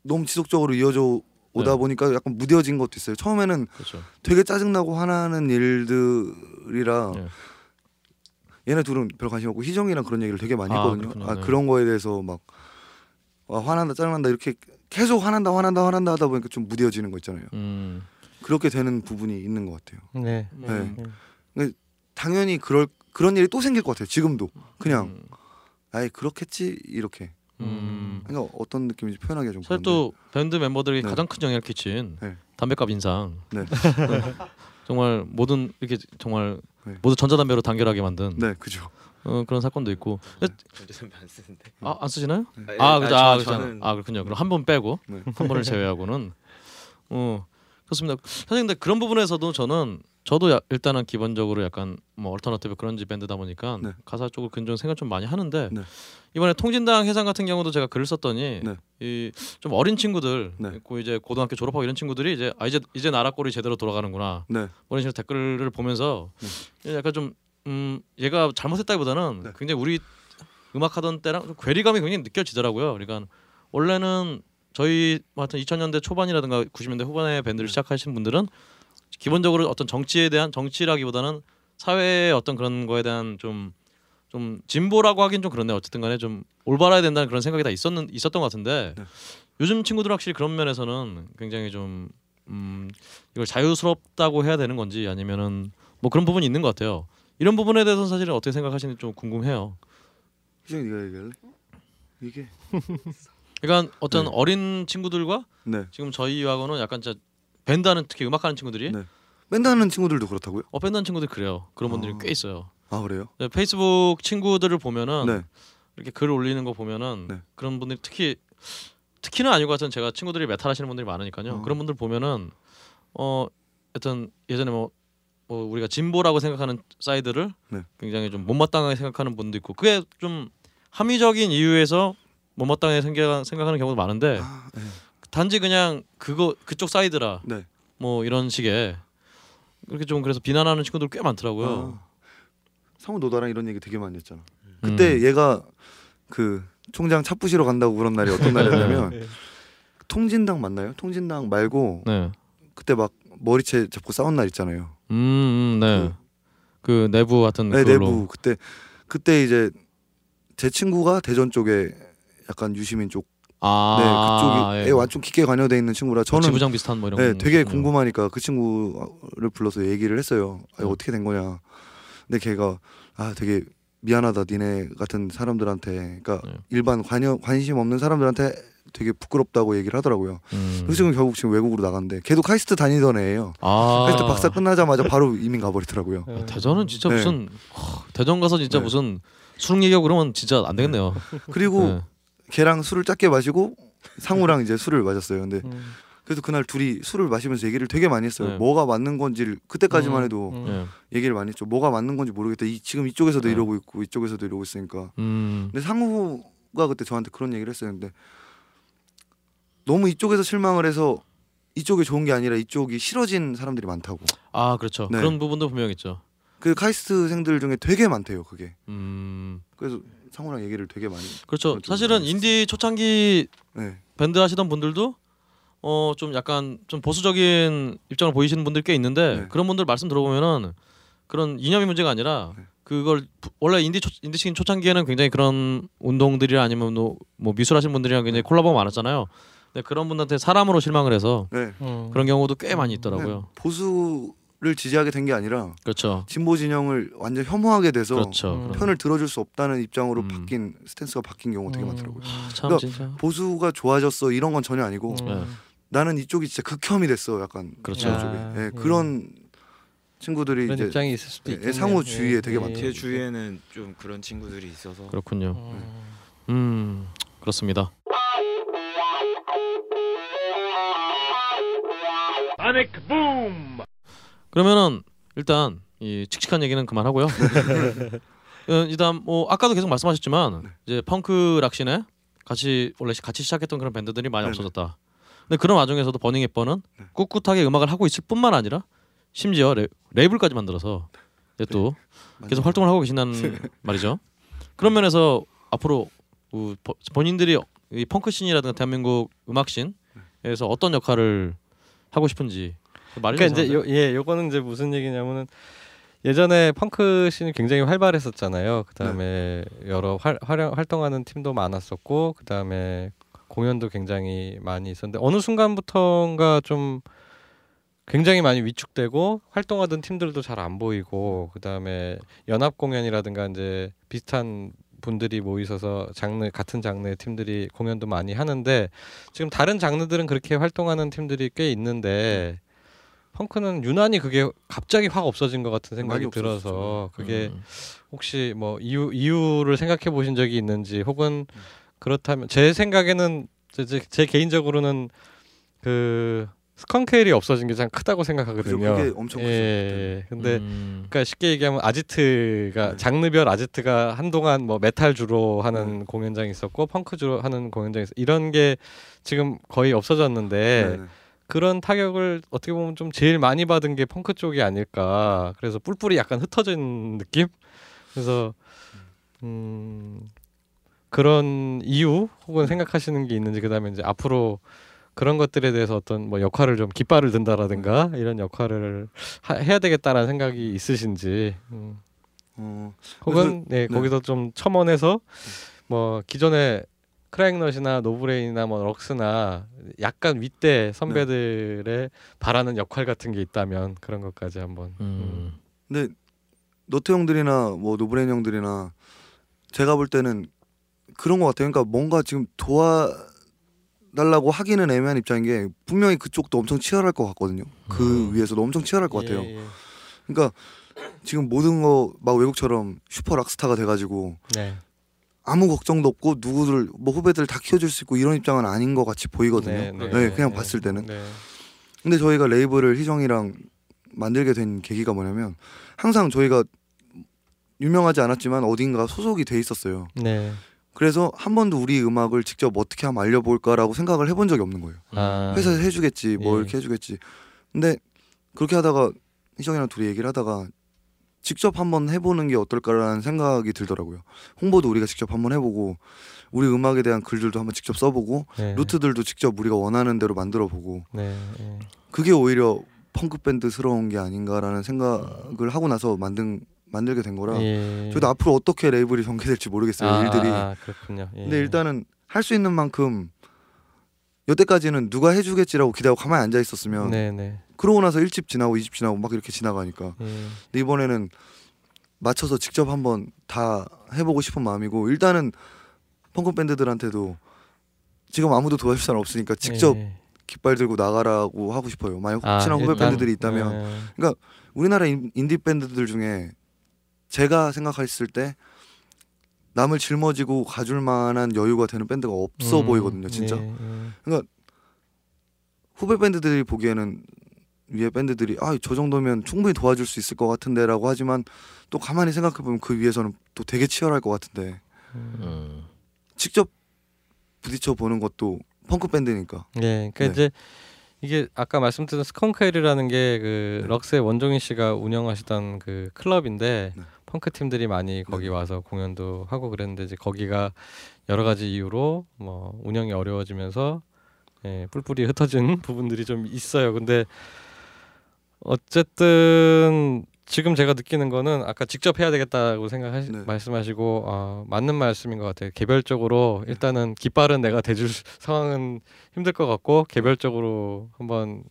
너무 지속적으로 이어져 오다 네. 보니까 약간 무뎌진 것도 있어요. 처음에는 그렇죠. 되게 짜증나고 화나는 일들 이라 네. 얘네 둘은 별 관심 없고 희정이랑 그런 얘기를 되게 많이 아, 했거든요. 그렇군요. 아 네. 그런 거에 대해서 막 와, 화난다 짜증난다 이렇게 계속 화난다 화난다 화난다 하다 보니까 좀 무뎌지는 거 있잖아요. 음. 그렇게 되는 부분이 있는 것 같아요. 네. 네. 당연히 그럴 그런 일이 또 생길 것 같아요. 지금도 그냥 음. 아예 그렇겠지 이렇게. 음. 그러니까 어떤 느낌인지 표현하기가 좀 사실 그런데. 또 밴드 멤버들이 네. 가장 큰 영향을 끼친 네. 담배값 인상 네. 정말 모든 이렇게 정말 네. 모두 전자담배로 단결하게 만든 네, 그죠. 어, 그런 사건도 있고 전자담배 안 쓰는데. 아, 안 쓰시나요? 네, 아, 그죠. 아, 저- 그죠. 저는- 아, 그렇군요. 그럼 한 번 빼고 네. 한 번을 제외하고는 어 그렇습니다. 사실 근데 그런 부분에서도 저는 저도 야- 일단은 기본적으로 약간 뭐 alternative grunge 밴드다 보니까 네. 가사 쪽을 근종 생각 좀 많이 하는데 네. 이번에 통진당 해산 같은 경우도 제가 글을 썼더니 네. 이 좀 어린 친구들 네. 있고 이제 고등학교 졸업하고 이런 친구들이 이제 아 이제 이제 나라 꼴이 제대로 돌아가는구나 네. 뭐 이런 식으로 댓글을 보면서 약간 좀 음, 얘가 잘못했다기보다는 네. 굉장히 우리 음악하던 때랑 좀 괴리감이 굉장히 느껴지더라고요. 그러니까 원래는 저희 뭐 하여튼 2000년대 초반이라든가 90년대 후반에 밴드를 시작하신 분들은 기본적으로 어떤 정치에 대한 정치라기보다는 사회의 어떤 그런 거에 대한 좀좀 진보라고 하긴 좀 그런데 어쨌든 간에 좀 올바라야 된다는 그런 생각이 다 있었는 있었던 것 같은데 네. 요즘 친구들 은 확실히 그런 면에서는 굉장히 좀 음, 이걸 자유스럽다고 해야 되는 건지 아니면은 뭐 그런 부분이 있는 것 같아요. 이런 부분에 대해서는 사실은 어떻게 생각하시는지 좀 궁금해요. 희정이 네가 얘기할래? 이게 그러니까 어떤 네. 어린 친구들과 네. 지금 저희하고는 약간 진짜 밴드하는 특히 음악하는 친구들이 네. 밴드 하는 친구들도 그렇다고요? 어 밴드하는 친구들 그래요. 그런 분들이 아. 꽤 있어요. 아 그래요? 네, 페이스북 친구들을 보면은 네. 이렇게 글 올리는 거 보면은 네. 그런 분들이 특히 특히는 아니고 같은 제가 친구들이 메탈 하시는 분들이 많으니까요. 어. 그런 분들 보면은 어 하여튼 예전에 뭐, 뭐 우리가 진보라고 생각하는 사이드를 네. 굉장히 좀 못마땅하게 생각하는 분도 있고 그게 좀 합리적인 이유에서 못마땅하게 생각, 생각하는 경우도 많은데 아, 네. 단지 그냥 그거 그쪽 사이드라 네. 뭐 이런 식의 그렇게 좀 그래서 비난하는 친구들 꽤 많더라고요. 아, 상우 너랑 이런 얘기 되게 많이 했잖아. 그때 음. 얘가 그 총장 차 부시러 간다고 그런 날이 어떤 날이었냐면 통진당 맞나요? 통진당 말고 네. 그때 막 머리채 잡고 싸운 날 있잖아요. 음, 음 네. 그 내부 같은 네, 그걸로. 내부 그때 그때 이제 제 친구가 대전 쪽에 약간 유시민 쪽, 아, 네 그쪽에 예. 완전 깊게 관여돼 있는 친구라 저는 지부장 비슷한 뭐 이런 네, 거 되게 있었군요. 궁금하니까 그 친구를 불러서 얘기를 했어요. 아, 음. 어떻게 된 거냐. 근데 걔가 아 되게 미안하다 니네 같은 사람들한테 그러니까 네. 일반 관여 관심 없는 사람들한테 되게 부끄럽다고 얘기를 하더라고요. 음. 그 친구 결국 지금 외국으로 나갔는데 걔도 카이스트 다니던 애예요. 아, 카이스트 박사 끝나자마자 바로 이민 가버리더라고요. 아, 대전은 진짜 네. 무슨 하, 대전 가서 진짜 네. 무슨 수능 얘기하고 그러면 진짜 안 되겠네요. 그리고 네. 걔랑 술을 작게 마시고 상우랑 이제 술을 마셨어요. 근데 음. 그래서 그날 둘이 술을 마시면서 얘기를 되게 많이 했어요. 네. 뭐가 맞는 건지를 그때까지만 음, 해도 음. 예. 얘기를 많이 했죠. 뭐가 맞는 건지 모르겠다. 이, 지금 이쪽에서도 네. 이러고 있고 이쪽에서도 이러고 있으니까. 음. 근데 상우가 그때 저한테 그런 얘기를 했어요. 근데 너무 이쪽에서 실망을 해서 이쪽이 좋은 게 아니라 이쪽이 싫어진 사람들이 많다고. 아, 그렇죠. 네. 그런 부분도 분명 있죠. 그 카이스트생들 중에 되게 많대요. 그게. 음. 그래서 상우랑 얘기를 되게 많이. 그렇죠. 사실은 인디 초창기 네. 밴드 하시던 분들도 어 좀 약간 좀 보수적인 입장을 보이시는 분들 꽤 있는데 네. 그런 분들 말씀 들어보면은 그런 이념의 문제가 아니라 네. 그걸 부- 원래 인디 초, 인디씬 초창기에는 굉장히 그런 운동들이나 아니면 뭐, 뭐 미술 하시는 분들이랑 굉장히 콜라보가 많았잖아요. 근데 그런 분한테 사람으로 실망을 해서 네. 음. 그런 경우도 꽤 많이 있더라고요. 네. 보수 를 지지하게 된 게 아니라 그렇죠. 진보 진영을 완전 혐오하게 돼서 그렇죠. 음. 그런- 편을 들어줄 수 없다는 입장으로 음. 바뀐 스탠스가 바뀐 경우가 되게 음. 많더라고요. 아, 참 그러니까 진짜. 보수가 좋아졌어 이런 건 전혀 아니고 음. 네. 나는 이쪽이 진짜 극혐이 됐어 약간 그렇죠. 아, 예, 예. 그런 친구들이 그런 이제 입장이 있을 수도 예, 있겠네요. 상호 주위에 되게 많대요. 제 주위에는 좀 그런 친구들이 있어서 그렇군요. 음. 음 그렇습니다. 그러면은 일단 이 칙칙한 얘기는 그만하고요. 어, 일단 뭐 아까도 계속 말씀하셨지만 네. 이제 펑크 락신에 같이 원래 같이 시작했던 그런 밴드들이 많이 네네. 없어졌다. 근데 그런 와중에서도 버닝 앱버는 네. 꿋꿋하게 음악을 하고 있을 뿐만 아니라 심지어 레, 레이블까지 만들어서 또 계속 활동을 하고 계신다는 말이죠. 그런 면에서 앞으로 본인들이 이 펑크 씬이라든가 대한민국 음악 씬에서 어떤 역할을 하고 싶은지 그러니까 이제? 요, 예, 요거는 이제 무슨 얘기냐면은 예전에 펑크 씬이 굉장히 활발했었잖아요. 그다음에 여러 활, 활용, 활동하는 팀도 많았었고 그다음에 공연도 굉장히 많이 있었는데 어느 순간부터인가 좀 굉장히 많이 위축되고 활동하던 팀들도 잘 안 보이고 그다음에 연합 공연이라든가 이제 비슷한 분들이 모이셔서 장르 같은 장르의 팀들이 공연도 많이 하는데 지금 다른 장르들은 그렇게 활동하는 팀들이 꽤 있는데 펑크는 유난히 그게 갑자기 확 없어진 것 같은 생각이 들어서 그게 음. 혹시 뭐 이유 이유를 생각해 보신 적이 있는지 혹은 그렇다면 제 생각에는 제, 제, 제 개인적으로는 그 스컹크헬이 없어진 게 참 크다고 생각하거든요. 그죠, 그게 엄청 예, 크죠, 예. 근데 음. 그러니까 쉽게 얘기하면 아지트가 네. 장르별 아지트가 한동안 뭐 메탈 주로 하는 네. 공연장이 있었고 펑크 주로 하는 공연장이 있어 이런 게 지금 거의 없어졌는데 네네. 그런 타격을 어떻게 보면 좀 제일 많이 받은 게 펑크 쪽이 아닐까. 그래서 뿔뿔이 약간 흩어진 느낌. 그래서 음 그런 이유 혹은 생각하시는 게 있는지 그다음에 이제 앞으로 그런 것들에 대해서 어떤 뭐 역할을 좀 깃발을 든다라든가 이런 역할을 하, 해야 되겠다라는 생각이 있으신지 음. 어, 혹은 네, 네. 거기서 좀 첨언해서 뭐 기존에 크라잉넛이나 노브레인이나 뭐 럭스나 약간 윗대 선배들의 바라는 역할 같은 게 있다면 그런 것까지 한번 음. 근데 너트 형들이나 뭐 노브레인 형들이나 제가 볼 때는 그런 것 같아요. 그러니까 뭔가 지금 도와달라고 하기는 애매한 입장인 게 분명히 그쪽도 엄청 치열할 것 같거든요. 그 음. 위에서도 엄청 치열할 것 같아요. 예, 예. 그러니까 지금 모든 거 막 외국처럼 슈퍼 락스타가 돼가지고 네. 아무 걱정도 없고 누구들 뭐 후배들 다 키워줄 수 있고 이런 입장은 아닌 것 같이 보이거든요. 네, 네, 그냥 봤을 때는. 네. 근데 저희가 레이블을 희정이랑 만들게 된 계기가 뭐냐면 항상 저희가 유명하지 않았지만 어딘가 소속이 돼 있었어요. 네. 그래서 한 번도 우리 음악을 직접 어떻게 하면 알려볼까라고 생각을 해본 적이 없는 거예요. 아. 회사에서 해주겠지, 뭐 예. 이렇게 해주겠지. 근데 그렇게 하다가 희정이랑 둘이 얘기를 하다가 직접 한번 해보는 게 어떨까라는 생각이 들더라고요. 홍보도 우리가 직접 한번 해보고 우리 음악에 대한 글들도 한번 직접 써보고 네. 루트들도 직접 우리가 원하는 대로 만들어보고 네. 네. 그게 오히려 펑크 밴드스러운 게 아닌가라는 생각을 하고 나서 만든 만들게 된 거라 예. 저희도 앞으로 어떻게 레이블이 전개될지 모르겠어요 아, 일들이 아, 아, 그렇군요. 예. 근데 일단은 할 수 있는 만큼 여태까지는 누가 해주겠지라고 기대하고 가만히 앉아 있었으면 네, 네. 그러고 나서 1집 지나고 2집 지나고 막 이렇게 지나가니까 예. 근데 이번에는 맞춰서 직접 한번 다 해보고 싶은 마음이고 일단은 펑크 밴드들한테도 지금 아무도 도와줄 사람 없으니까 직접 예. 깃발 들고 나가라고 하고 싶어요 만약 아, 혹시나 후배 밴드들이 있다면 예. 우리나라 인- 인디 밴드들 중에 제가 생각했을 때 남을 짊어지고 가줄 만한 여유가 되는 밴드가 없어 음, 보이거든요, 진짜. 예, 예. 후배 밴드들이 보기에는 위에 밴드들이 아 저 정도면 충분히 도와줄 수 있을 것 같은데라고 하지만 또 가만히 생각해 보면 그 위에서는 또 되게 치열할 것 같은데 음. 직접 부딪혀 보는 것도 펑크 밴드니까. 예, 그러니까 네. 이제 이게 아까 말씀드린 스컹크헬이라는 게그 네. 럭스의 원종인 씨가 운영하시던 그 클럽인데 네. 펑크 팀들이 많이 거기 와서 공연도 하고 그랬는데 이제 거기가 여러 가지 이유로 뭐 운영이 어려워지면서 예, 뿔뿔이 흩어진 부분들이 좀 있어요. 근데 어쨌든 지금 제가 느끼는 거는 아까 직접 해야 되겠다고 생각하시 네. 말씀하시고 아, 맞는 말씀인 것 같아요. 개별적으로 일단은 깃발은 내가 대줄 상황은 힘들 것 같고 개별적으로 한번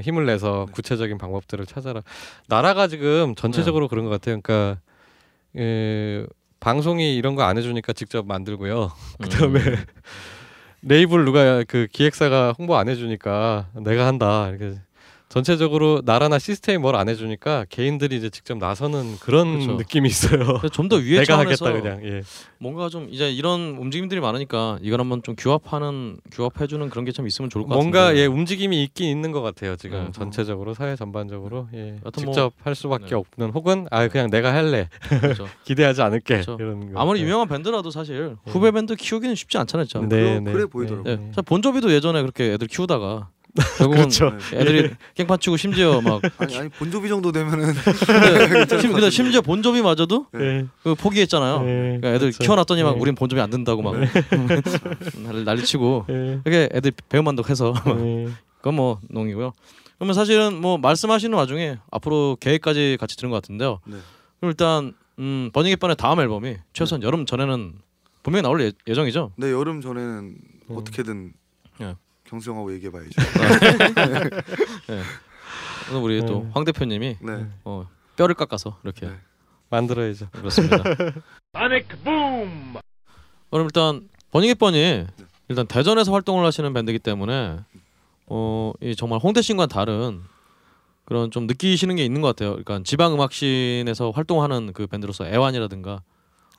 힘을 내서 네. 구체적인 방법들을 찾아라. 나라가 지금 전체적으로 그런 것 같아요. 그러니까 에, 방송이 이런 거 안 해주니까 직접 만들고요. 그다음에 음. 레이블 누가 그 기획사가 홍보 안 해주니까 내가 한다 이렇게 전체적으로 나라나 시스템이 뭘 안 해주니까 개인들이 이제 직접 나서는 그런 그렇죠. 느낌이 있어요. 좀 더 위에 내가 하겠다 그냥. 예. 뭔가 좀 이제 이런 움직임들이 많으니까 이걸 한번 좀 규합하는 규합해주는 그런 게좀 있으면 좋을 것 뭔가 같은데. 예 움직임이 있긴 있는 것 같아요 지금 네. 전체적으로 사회 전반적으로 예. 뭐- 직접 할 수밖에 네. 없는 혹은 아 그냥 내가 할래 그렇죠. 기대하지 않을게 그렇죠. 이런 거. 아무리 네. 유명한 밴드라도 사실 네. 후배 밴드 키우기는 쉽지 않잖아요. 진짜. 네, 그러- 그래 보이더라고요. 네. 자, 본조비도 예전에 그렇게 애들 키우다가 결국은 그렇죠. 네. 애들이 깽판 치고 심지어 막 아니 아니 본조비 정도 되면은 근데, 심, 근데 심지어 본조비 마저도 네. 그 포기했잖아요. 네, 그러니까 애들 그렇죠. 키워놨더니 막 네. 우린 본조비 안 된다고 막 난리, 난리치고 예. 이렇게 애들 배우만독해서 예. 그건 뭐 농이고요. 그러면 사실은 뭐 말씀하시는 와중에 앞으로 계획까지 같이 들은 것 같은데요. 네. 그럼 일단 음, 버닝잇번의 다음 앨범이 최소한 여름 전에는 분명히 나올 예, 예정이죠. 네 여름 전에는 음. 어떻게든 네. 경수형하고 얘기해봐야죠. 오늘 우리 또 네. 황 대표님이 네. 어, 뼈를 깎아서 이렇게 네. 만들어야죠. 그렇습니다. 그럼 일단 버닝헵번이 일단 대전에서 활동을 하시는 밴드이기 때문에 어, 이 정말 홍대 씬과 다른 그런 좀 느끼시는 게 있는 것 같아요. 그러니까 지방 음악 씬에서 활동하는 그 밴드로서 애환이라든가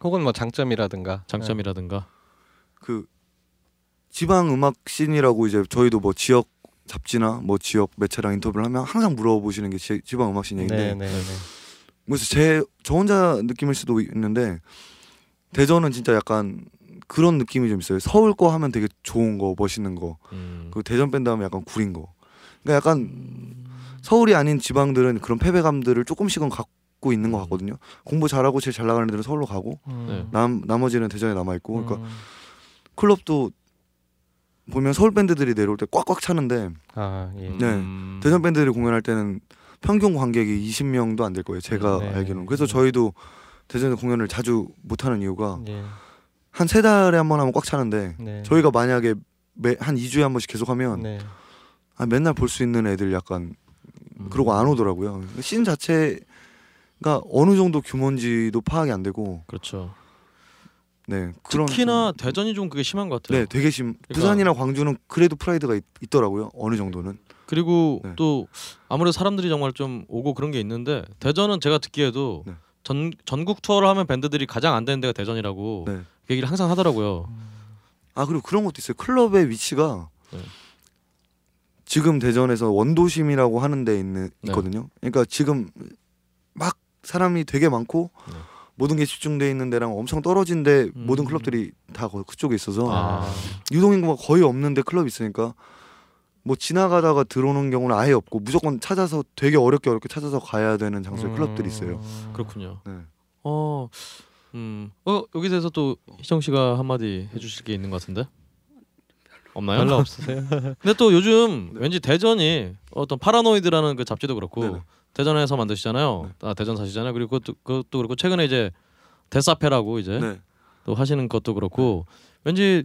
혹은 뭐 장점이라든가 장점이라든가 그 지방 음악 씬이라고 이제 저희도 뭐 지역 잡지나 뭐 지역 매체랑 인터뷰를 하면 항상 물어보시는 게 지, 지방 음악 씬 얘기인데 네, 네, 네. 그래서 제 저 혼자 느낌일 수도 있는데 대전은 진짜 약간 그런 느낌이 좀 있어요. 서울 거 하면 되게 좋은 거 멋있는 거. 음, 그 대전 밴드 하면 약간 구린 거. 그러니까 약간 서울이 아닌 지방들은 그런 패배감들을 조금씩은 갖고 있는 것 같거든요. 공부 잘하고 제일 잘 나가는 애들은 서울로 가고 네. 남 나머지는 대전에 남아 있고. 그러니까 음. 클럽도 보면 서울 밴드들이 내려올 때 꽉꽉 차는데 아 예. 네. 음, 대전 밴드들이 공연할 때는 평균 관객이 20명도 안 될 거예요. 제가 네. 알기로는. 그래서 저희도 대전에 공연을 자주 못 하는 이유가 예. 한세 달에 한 번 하면 꽉 차는데 네. 저희가 만약에 매, 한 2주에 한 번씩 계속 하면 네. 아, 맨날 볼 수 있는 애들 약간 음. 그러고 안 오더라고요. 씬 자체가 어느 정도 규모인지도 파악이 안 되고 그렇죠. 네 그런 특히나 대전이 좀 그게 심한 것 같아요. 네 되게 심 그러니까- 부산이나 광주는 그래도 프라이드가 있, 더라고요 어느 정도는 그리고 네. 또 아무래도 사람들이 정말 좀 오고 그런 게 있는데 대전은 제가 듣기에도 네. 전 전국 투어를 하면 밴드들이 가장 안 되는 데가 대전이라고 네. 그 얘기를 항상 하더라고요. 아 그리고 그런 것도 있어요. 클럽의 위치가 네. 지금 대전에서 원도심이라고 하는 데 있는 네. 있거든요. 그러니까 지금 막 사람이 되게 많고 네. 모든 게 집중돼 있는 데랑 엄청 떨어진데 음. 모든 클럽들이 다 거- 그쪽에 있어서 아, 유동 인구가 거의 없는데 클럽이 있으니까 뭐 지나가다가 들어오는 경우는 아예 없고 무조건 찾아서 되게 어렵게 어렵게 찾아서 가야 되는 장소에 클럽들이 있어요. 그렇군요. 네. 어, 음, 어 여기 대해서 또 희정 씨가 한마디 해주실 게 있는 것 같은데 없나요? 별로 없으세요? 근데 또 요즘 왠지 대전이 어떤 파라노이드라는 그 잡지도 그렇고 네네. 대전에서 만드시잖아요. 아대전 사시잖아요. 그리고 그것도, 그것도 그렇고 최근에 이제 데사페라고 이제 네. 또 하시는 것도 그렇고 왠지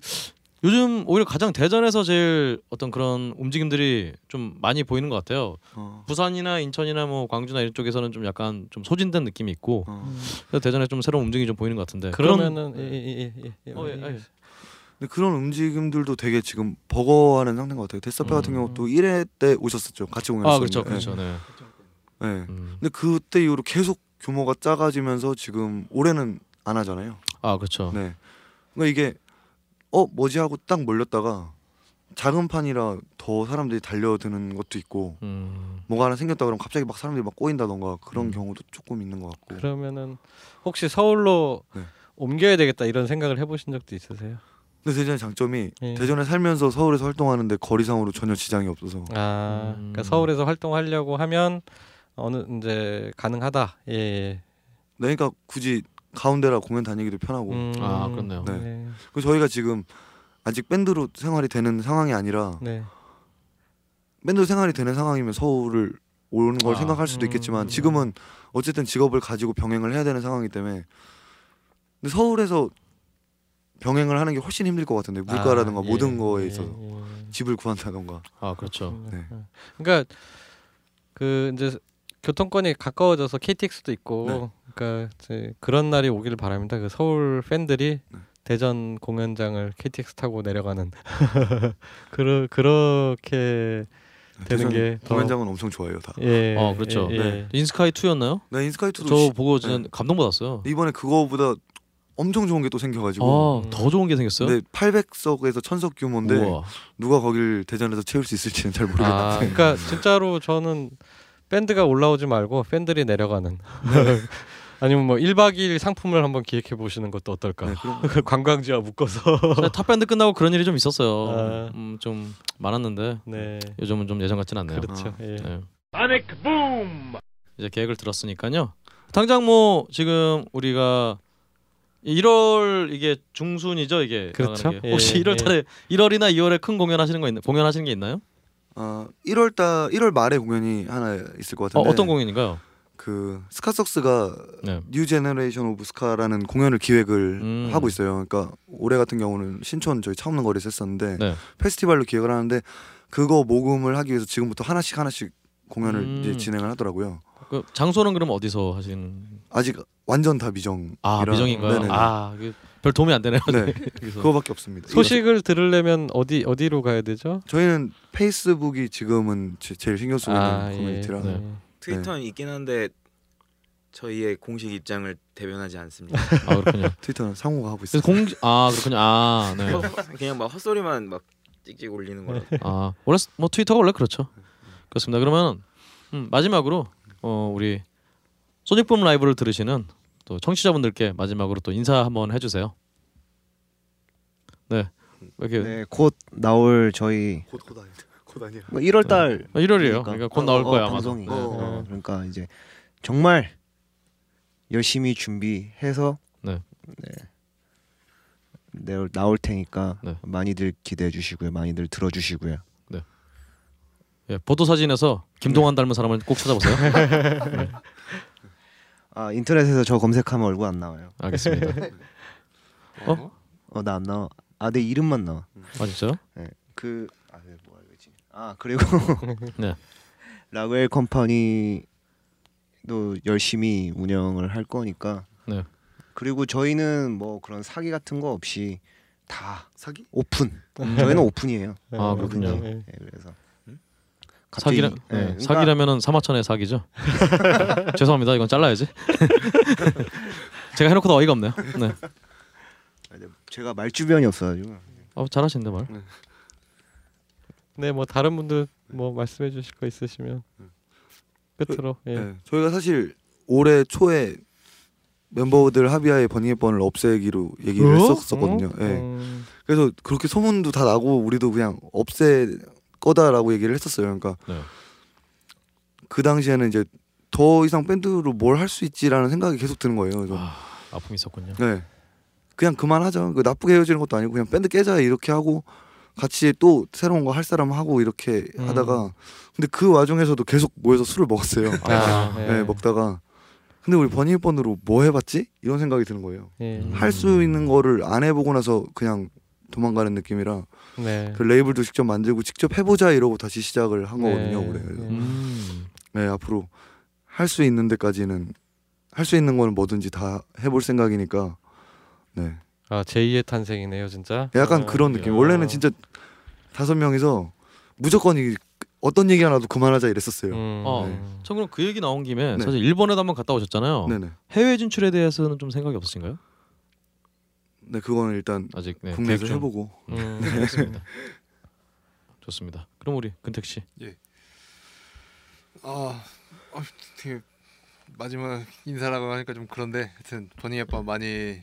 요즘 오히려 가장 대전에서 제일 어떤 그런 움직임들이 좀 많이 보이는 것 같아요. 어, 부산이나 인천이나 뭐 광주나 이런 쪽에서는 좀 약간 좀 소진된 느낌이 있고 어. 그래서 대전에 좀 새로운 움직임이 좀 보이는 것 같은데 그러면은 예, 예, 예, 예, 그런, 어, 예, 예. 근데 그런 움직임들도 되게 지금 버거워하는 상태인 것 같아요. 데스타페 같은 음. 경우 또 1회 때 오셨었죠. 같이 공연했었는데. 아 그렇죠 그렇죠 네. 네. 네. 음. 근데 그때 이후로 계속 규모가 작아지면서 지금 올해는 안 하잖아요. 아 그렇죠 네. 그러니까 이게 어 뭐지 하고 딱 몰렸다가 작은 판이라 더 사람들이 달려드는 것도 있고 음. 뭐가 하나 생겼다 그러면 갑자기 막 사람들이 막 꼬인다던가 그런 음. 경우도 조금 있는 것 같고. 그러면은 혹시 서울로 네. 옮겨야 되겠다 이런 생각을 해보신 적도 있으세요? 근데 대전의 장점이 예. 대전에 살면서 서울에서 활동하는데 거리상으로 전혀 지장이 없어서 아, 음. 그러니까 서울에서 활동하려고 하면 어느 이제 가능하다. 예. 예. 네, 그러니까 굳이 가운데라 공연 다니기도 편하고 음, 아, 그렇네요. 네. 네. 그 저희가 지금 아직 밴드로 생활이 되는 상황이 아니라 네. 밴드 생활이 되는 상황이면 서울을 오는 걸 아. 생각할 수도 있겠지만 음. 지금은 어쨌든 직업을 가지고 병행을 해야 되는 상황이기 때문에 근데 서울에서 병행을 하는 게 훨씬 힘들 것 같은데 물가라든가 아, 예, 모든 거에 예, 있어서 예. 집을 구한다던가 아 그렇죠 네. 그러니까 그 이제 교통권이 가까워져서 KTX도 있고 네. 그러니까 이제 그런 날이 오길 바랍니다. 그 서울 팬들이 네. 대전 공연장을 KTX 타고 내려가는 그러 그렇게 되는 대전 게 더- 공연장은 엄청 좋아요 다. 예. 아, 그렇죠. 예, 예. 네. 인스카이 2였나요? 네 인스카이 2도 저 시- 보고 진짜 네. 감동받았어요 이번에 그거보다 엄청 좋은 게 또 생겨가지고 아, 더 좋은 게 생겼어요? 근데 800석에서 1000석 규모인데 우와. 누가 거길 대전에서 채울 수 있을지는 잘 아, 모르겠는데 그러니까 진짜로 저는 밴드가 올라오지 말고 팬들이 내려가는 아니면 뭐 1박 2일 상품을 한번 기획해 보시는 것도 어떨까? 네, 그럼 관광지와 묶어서 탑밴드 끝나고 그런 일이 좀 있었어요 아. 음, 좀 많았는데 네. 요즘은 좀 예전 같진 않네요 그렇죠. 예. 네. 이제 계획을 들었으니까요. 당장 뭐 지금 우리가 1월 이게 중순이죠 이게 그렇죠. 게. 혹시 예, 1월달에 1월이나 2월에 큰 공연 하시는 거 있나? 공연 하시는 게 있나요? 어, 1월 달 1월 말에 공연이 하나 있을 것 어, 같은데 어떤 공연인가요? 그 스카썩스가 네. New Generation of Ska라는 공연을 기획을 음. 하고 있어요. 그러니까 올해 같은 경우는 신촌 저희 차 없는 거리에서 했었는데 네. 페스티벌로 기획을 하는데 그거 모금을 하기 위해서 지금부터 하나씩 하나씩 공연을 음. 이제 진행을 하더라고요. 그 장소는 그럼 어디서 하시는? 아직 완전 다 미정. 아 미정인가요? 네네네. 아 이게 별 도움이 안 되네요. 네. 여기서. 그거밖에 없습니다. 소식을 들으려면 어디 어디로 가야 되죠? 저희는 페이스북이 지금은 제, 제일 신경 쓰고 있는 아, 커뮤니티라 네. 트위터는 있긴 한데 저희의 공식 입장을 대변하지 않습니다. 아 그렇군요. 트위터는 상호가 하고 있어요. 공, 아 그렇군요. 아 네. 그냥 막 헛소리만 막 찍찍 올리는 거라. 아 원래 스- 뭐 트위터가 원래 그렇죠. 그렇습니다. 그러면 음, 마지막으로 어, 우리 소닉붐 라이브를 들으시는 또 청취자분들께 마지막으로 또 인사 한번 해주세요. 네. 이렇게 네, 곧 나올 저희 곧 곧 아니다. 곧 아니라. 뭐 1월 달 1월이에요. 그러니까 곧 나올 거예요. 아마도. 방송이. 어, 어. 어, 그러니까 이제 정말 열심히 준비해서 네. 네. 내- 나올 테니까 네. 많이들 기대해 주시고요. 많이들 들어 주시고요. 예, 보도 사진에서 김동완 닮은 사람을 꼭 찾아보세요. 아 인터넷에서 저 검색하면 얼굴 안 나와요. 알겠습니다. 어? 어 나 안 나와. 아 내 이름만 나와. 아 진짜요? 그 아, 네, 뭐 알겠지. 아 그리고 네. 라웰 컴퍼니도 열심히 운영을 할 거니까. 네. 그리고 저희는 뭐 그런 사기 같은 거 없이 다 사기? 오픈. 저희는 오픈이에요. 아 그렇군요. 네. 네, 그래서 갑자기 사기라 예, 네, 그러니까 사기라면은 사마천의 사기죠. 죄송합니다. 이건 잘라야지. 제가 해놓고도 어이가 없네요. 네. 제가 말 주변이 없어가지고 어, 잘하시는데 말. 네, 뭐 다른 분들 뭐 말씀해 주실 거 있으시면 끝으로 예. 네, 저희가 사실 올해 초에 멤버들 합의하에 버닝의 번을 없애기로 얘기를 했었었거든요. 예. 음, 그래서 그렇게 소문도 다 나고 우리도 그냥 없애 거다라고 얘기를 했었어요. 그러니까 네. 그 당시에는 이제 더 이상 밴드로 뭘 할 수 있지라는 생각이 계속 드는 거예요. 그래서 아, 아픔이 있었군요. 네. 그냥 그만하자. 그 나쁘게 헤어지는 것도 아니고 그냥 밴드 깨자 이렇게 하고 같이 또 새로운 거 할 사람 하고 이렇게 음. 하다가 근데 그 와중에서도 계속 모여서 술을 먹었어요. 아, 네, 예. 먹다가 근데 우리 버니번으로 뭐 해봤지? 이런 생각이 드는 거예요. 예. 할수 있는 거를 안 해보고 나서 그냥 도망가는 느낌이라 네. 그 레이블도 직접 만들고 직접 해보자 이러고 다시 시작을 한 거거든요. 네. 올해. 그래서 네. 음. 네 앞으로 할 수 있는 데까지는 할 수 있는 거는 뭐든지 다 해볼 생각이니까 네 아 제2의 탄생이네요, 진짜. 약간 아, 그런 느낌. 어. 원래는 진짜 다섯 명이서 무조건 이 어떤 얘기가 나도 그만하자 이랬었어요. 음. 어. 네. 참 그럼 그 얘기 나온 김에 네. 사실 일본에도 한번 갔다 오셨잖아요. 네네. 해외 진출에 대해서는 좀 생각이 없으신가요? 네 그거는 일단 아직 네, 국내에서 중. 해보고 음. 네, 알겠습니다. 좋습니다. 그럼 우리 근택 씨. 아, 아 되게 마지막 인사라고 하니까 좀 그런데 하여튼 버닝 앱밤 많이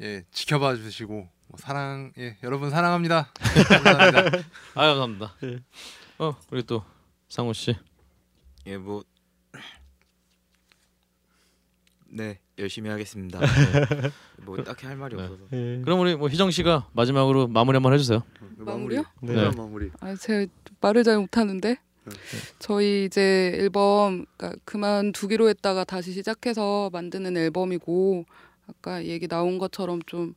예 지켜봐 주시고 뭐 사랑 예 여러분 사랑합니다. 감사합니다. 아 감사합니다. 어 우리 또 상우 씨. 예, 뭐 네, 열심히 하겠습니다. 뭐 딱히 할 말이 네. 없어서. 예. 그럼 우리 뭐 희정 씨가 마지막으로 마무리 한번 해주세요. 마무리요? 네. 네. 마무리. 아, 제가 말을 잘 못하는데 저희 이제 앨범 그러니까 그만두기로 했다가 다시 시작해서 만드는 앨범이고 아까 얘기 나온 것처럼 좀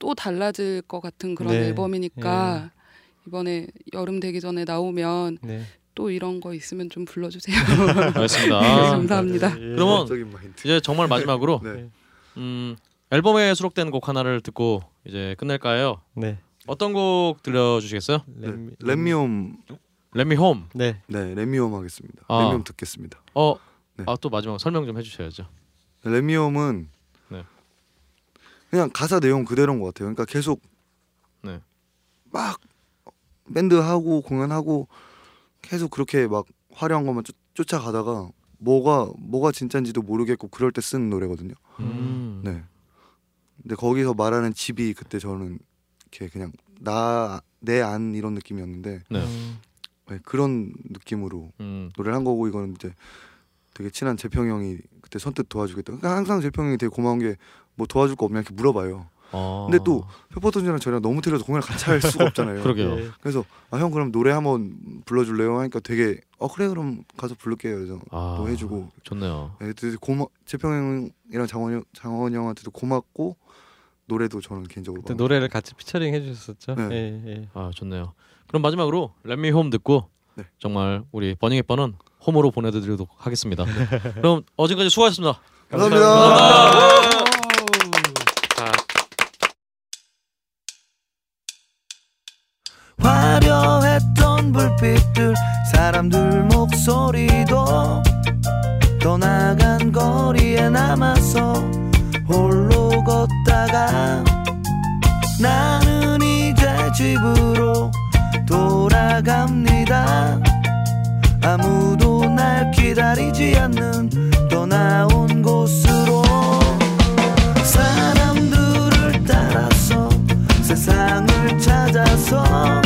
또 달라질 것 같은 그런 네. 앨범이니까 이번에 여름 되기 전에 나오면 네. 또 이런 거 있으면 좀 불러주세요. 알겠습니다. 네, 아, 감사합니다. 그러면 적인 마인드. 이제 정말 마지막으로 네. 음, 앨범에 수록된 곡 하나를 듣고 이제 끝낼까요? 네. 어떤 곡 들려주시겠어요? 렘- Me Home. 네. 네 렘미움 하겠습니다. 아. 렘미움 듣겠습니다. 어, 네. 아또 마지막 설명 좀 해주셔야죠. 네. 그냥 가사 내용 그대로인 것 같아요. 그러니까 계속 네. 막 밴드 하고 공연하고 계속 그렇게 막 화려한 것만 쫓, 쫓아가다가 뭐가 뭐가 진짜인지도 모르겠고 그럴 때 쓰는 노래거든요. 음. 네. 근데 거기서 말하는 집이 그때 저는 이렇게 그냥 나 내 안 이런 느낌이었는데 네. 음. 네, 그런 느낌으로 음. 노래를 한 거고 이거는 이제 되게 친한 재평 형이 그때 선뜻 도와주겠다. 그러니까 항상 재평 형이 되게 고마운 게 뭐 도와줄 거 없냐 이렇게 물어봐요. 어. 근데 또 페퍼톤즈랑 저랑 너무 틀려서 공연을 같이 할 수가 없잖아요. 그러게요. 예. 그래서 아 형 그럼 노래 한번 불러줄래요? 하니까 되게 어 그래 그럼 가서 부를게요. 그래서 아, 또 해주고 좋네요. 네, 되게 고마 재평 형이랑 장원 형 장원 형한테도 고맙고 노래도 저는 개인적으로 그때 노래를 같이 피처링 해주셨었죠. 네. 예, 예. 아 좋네요. 그럼 마지막으로 Let Me Home 듣고 네. 정말 우리 버닝의 번은 홈으로 보내드리도록 하겠습니다. 그럼 어제까지 수고하셨습니다. 감사합니다. 화려했던 불빛들 사람들 목소리도 떠나간 거리에 남아서 홀로 걷다가 나는 이제 집으로 돌아갑니다. 아무도 날 기다리지 않는 떠나온 곳으로 사람들을 따라서 세상을 찾아서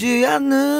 기다리지 않는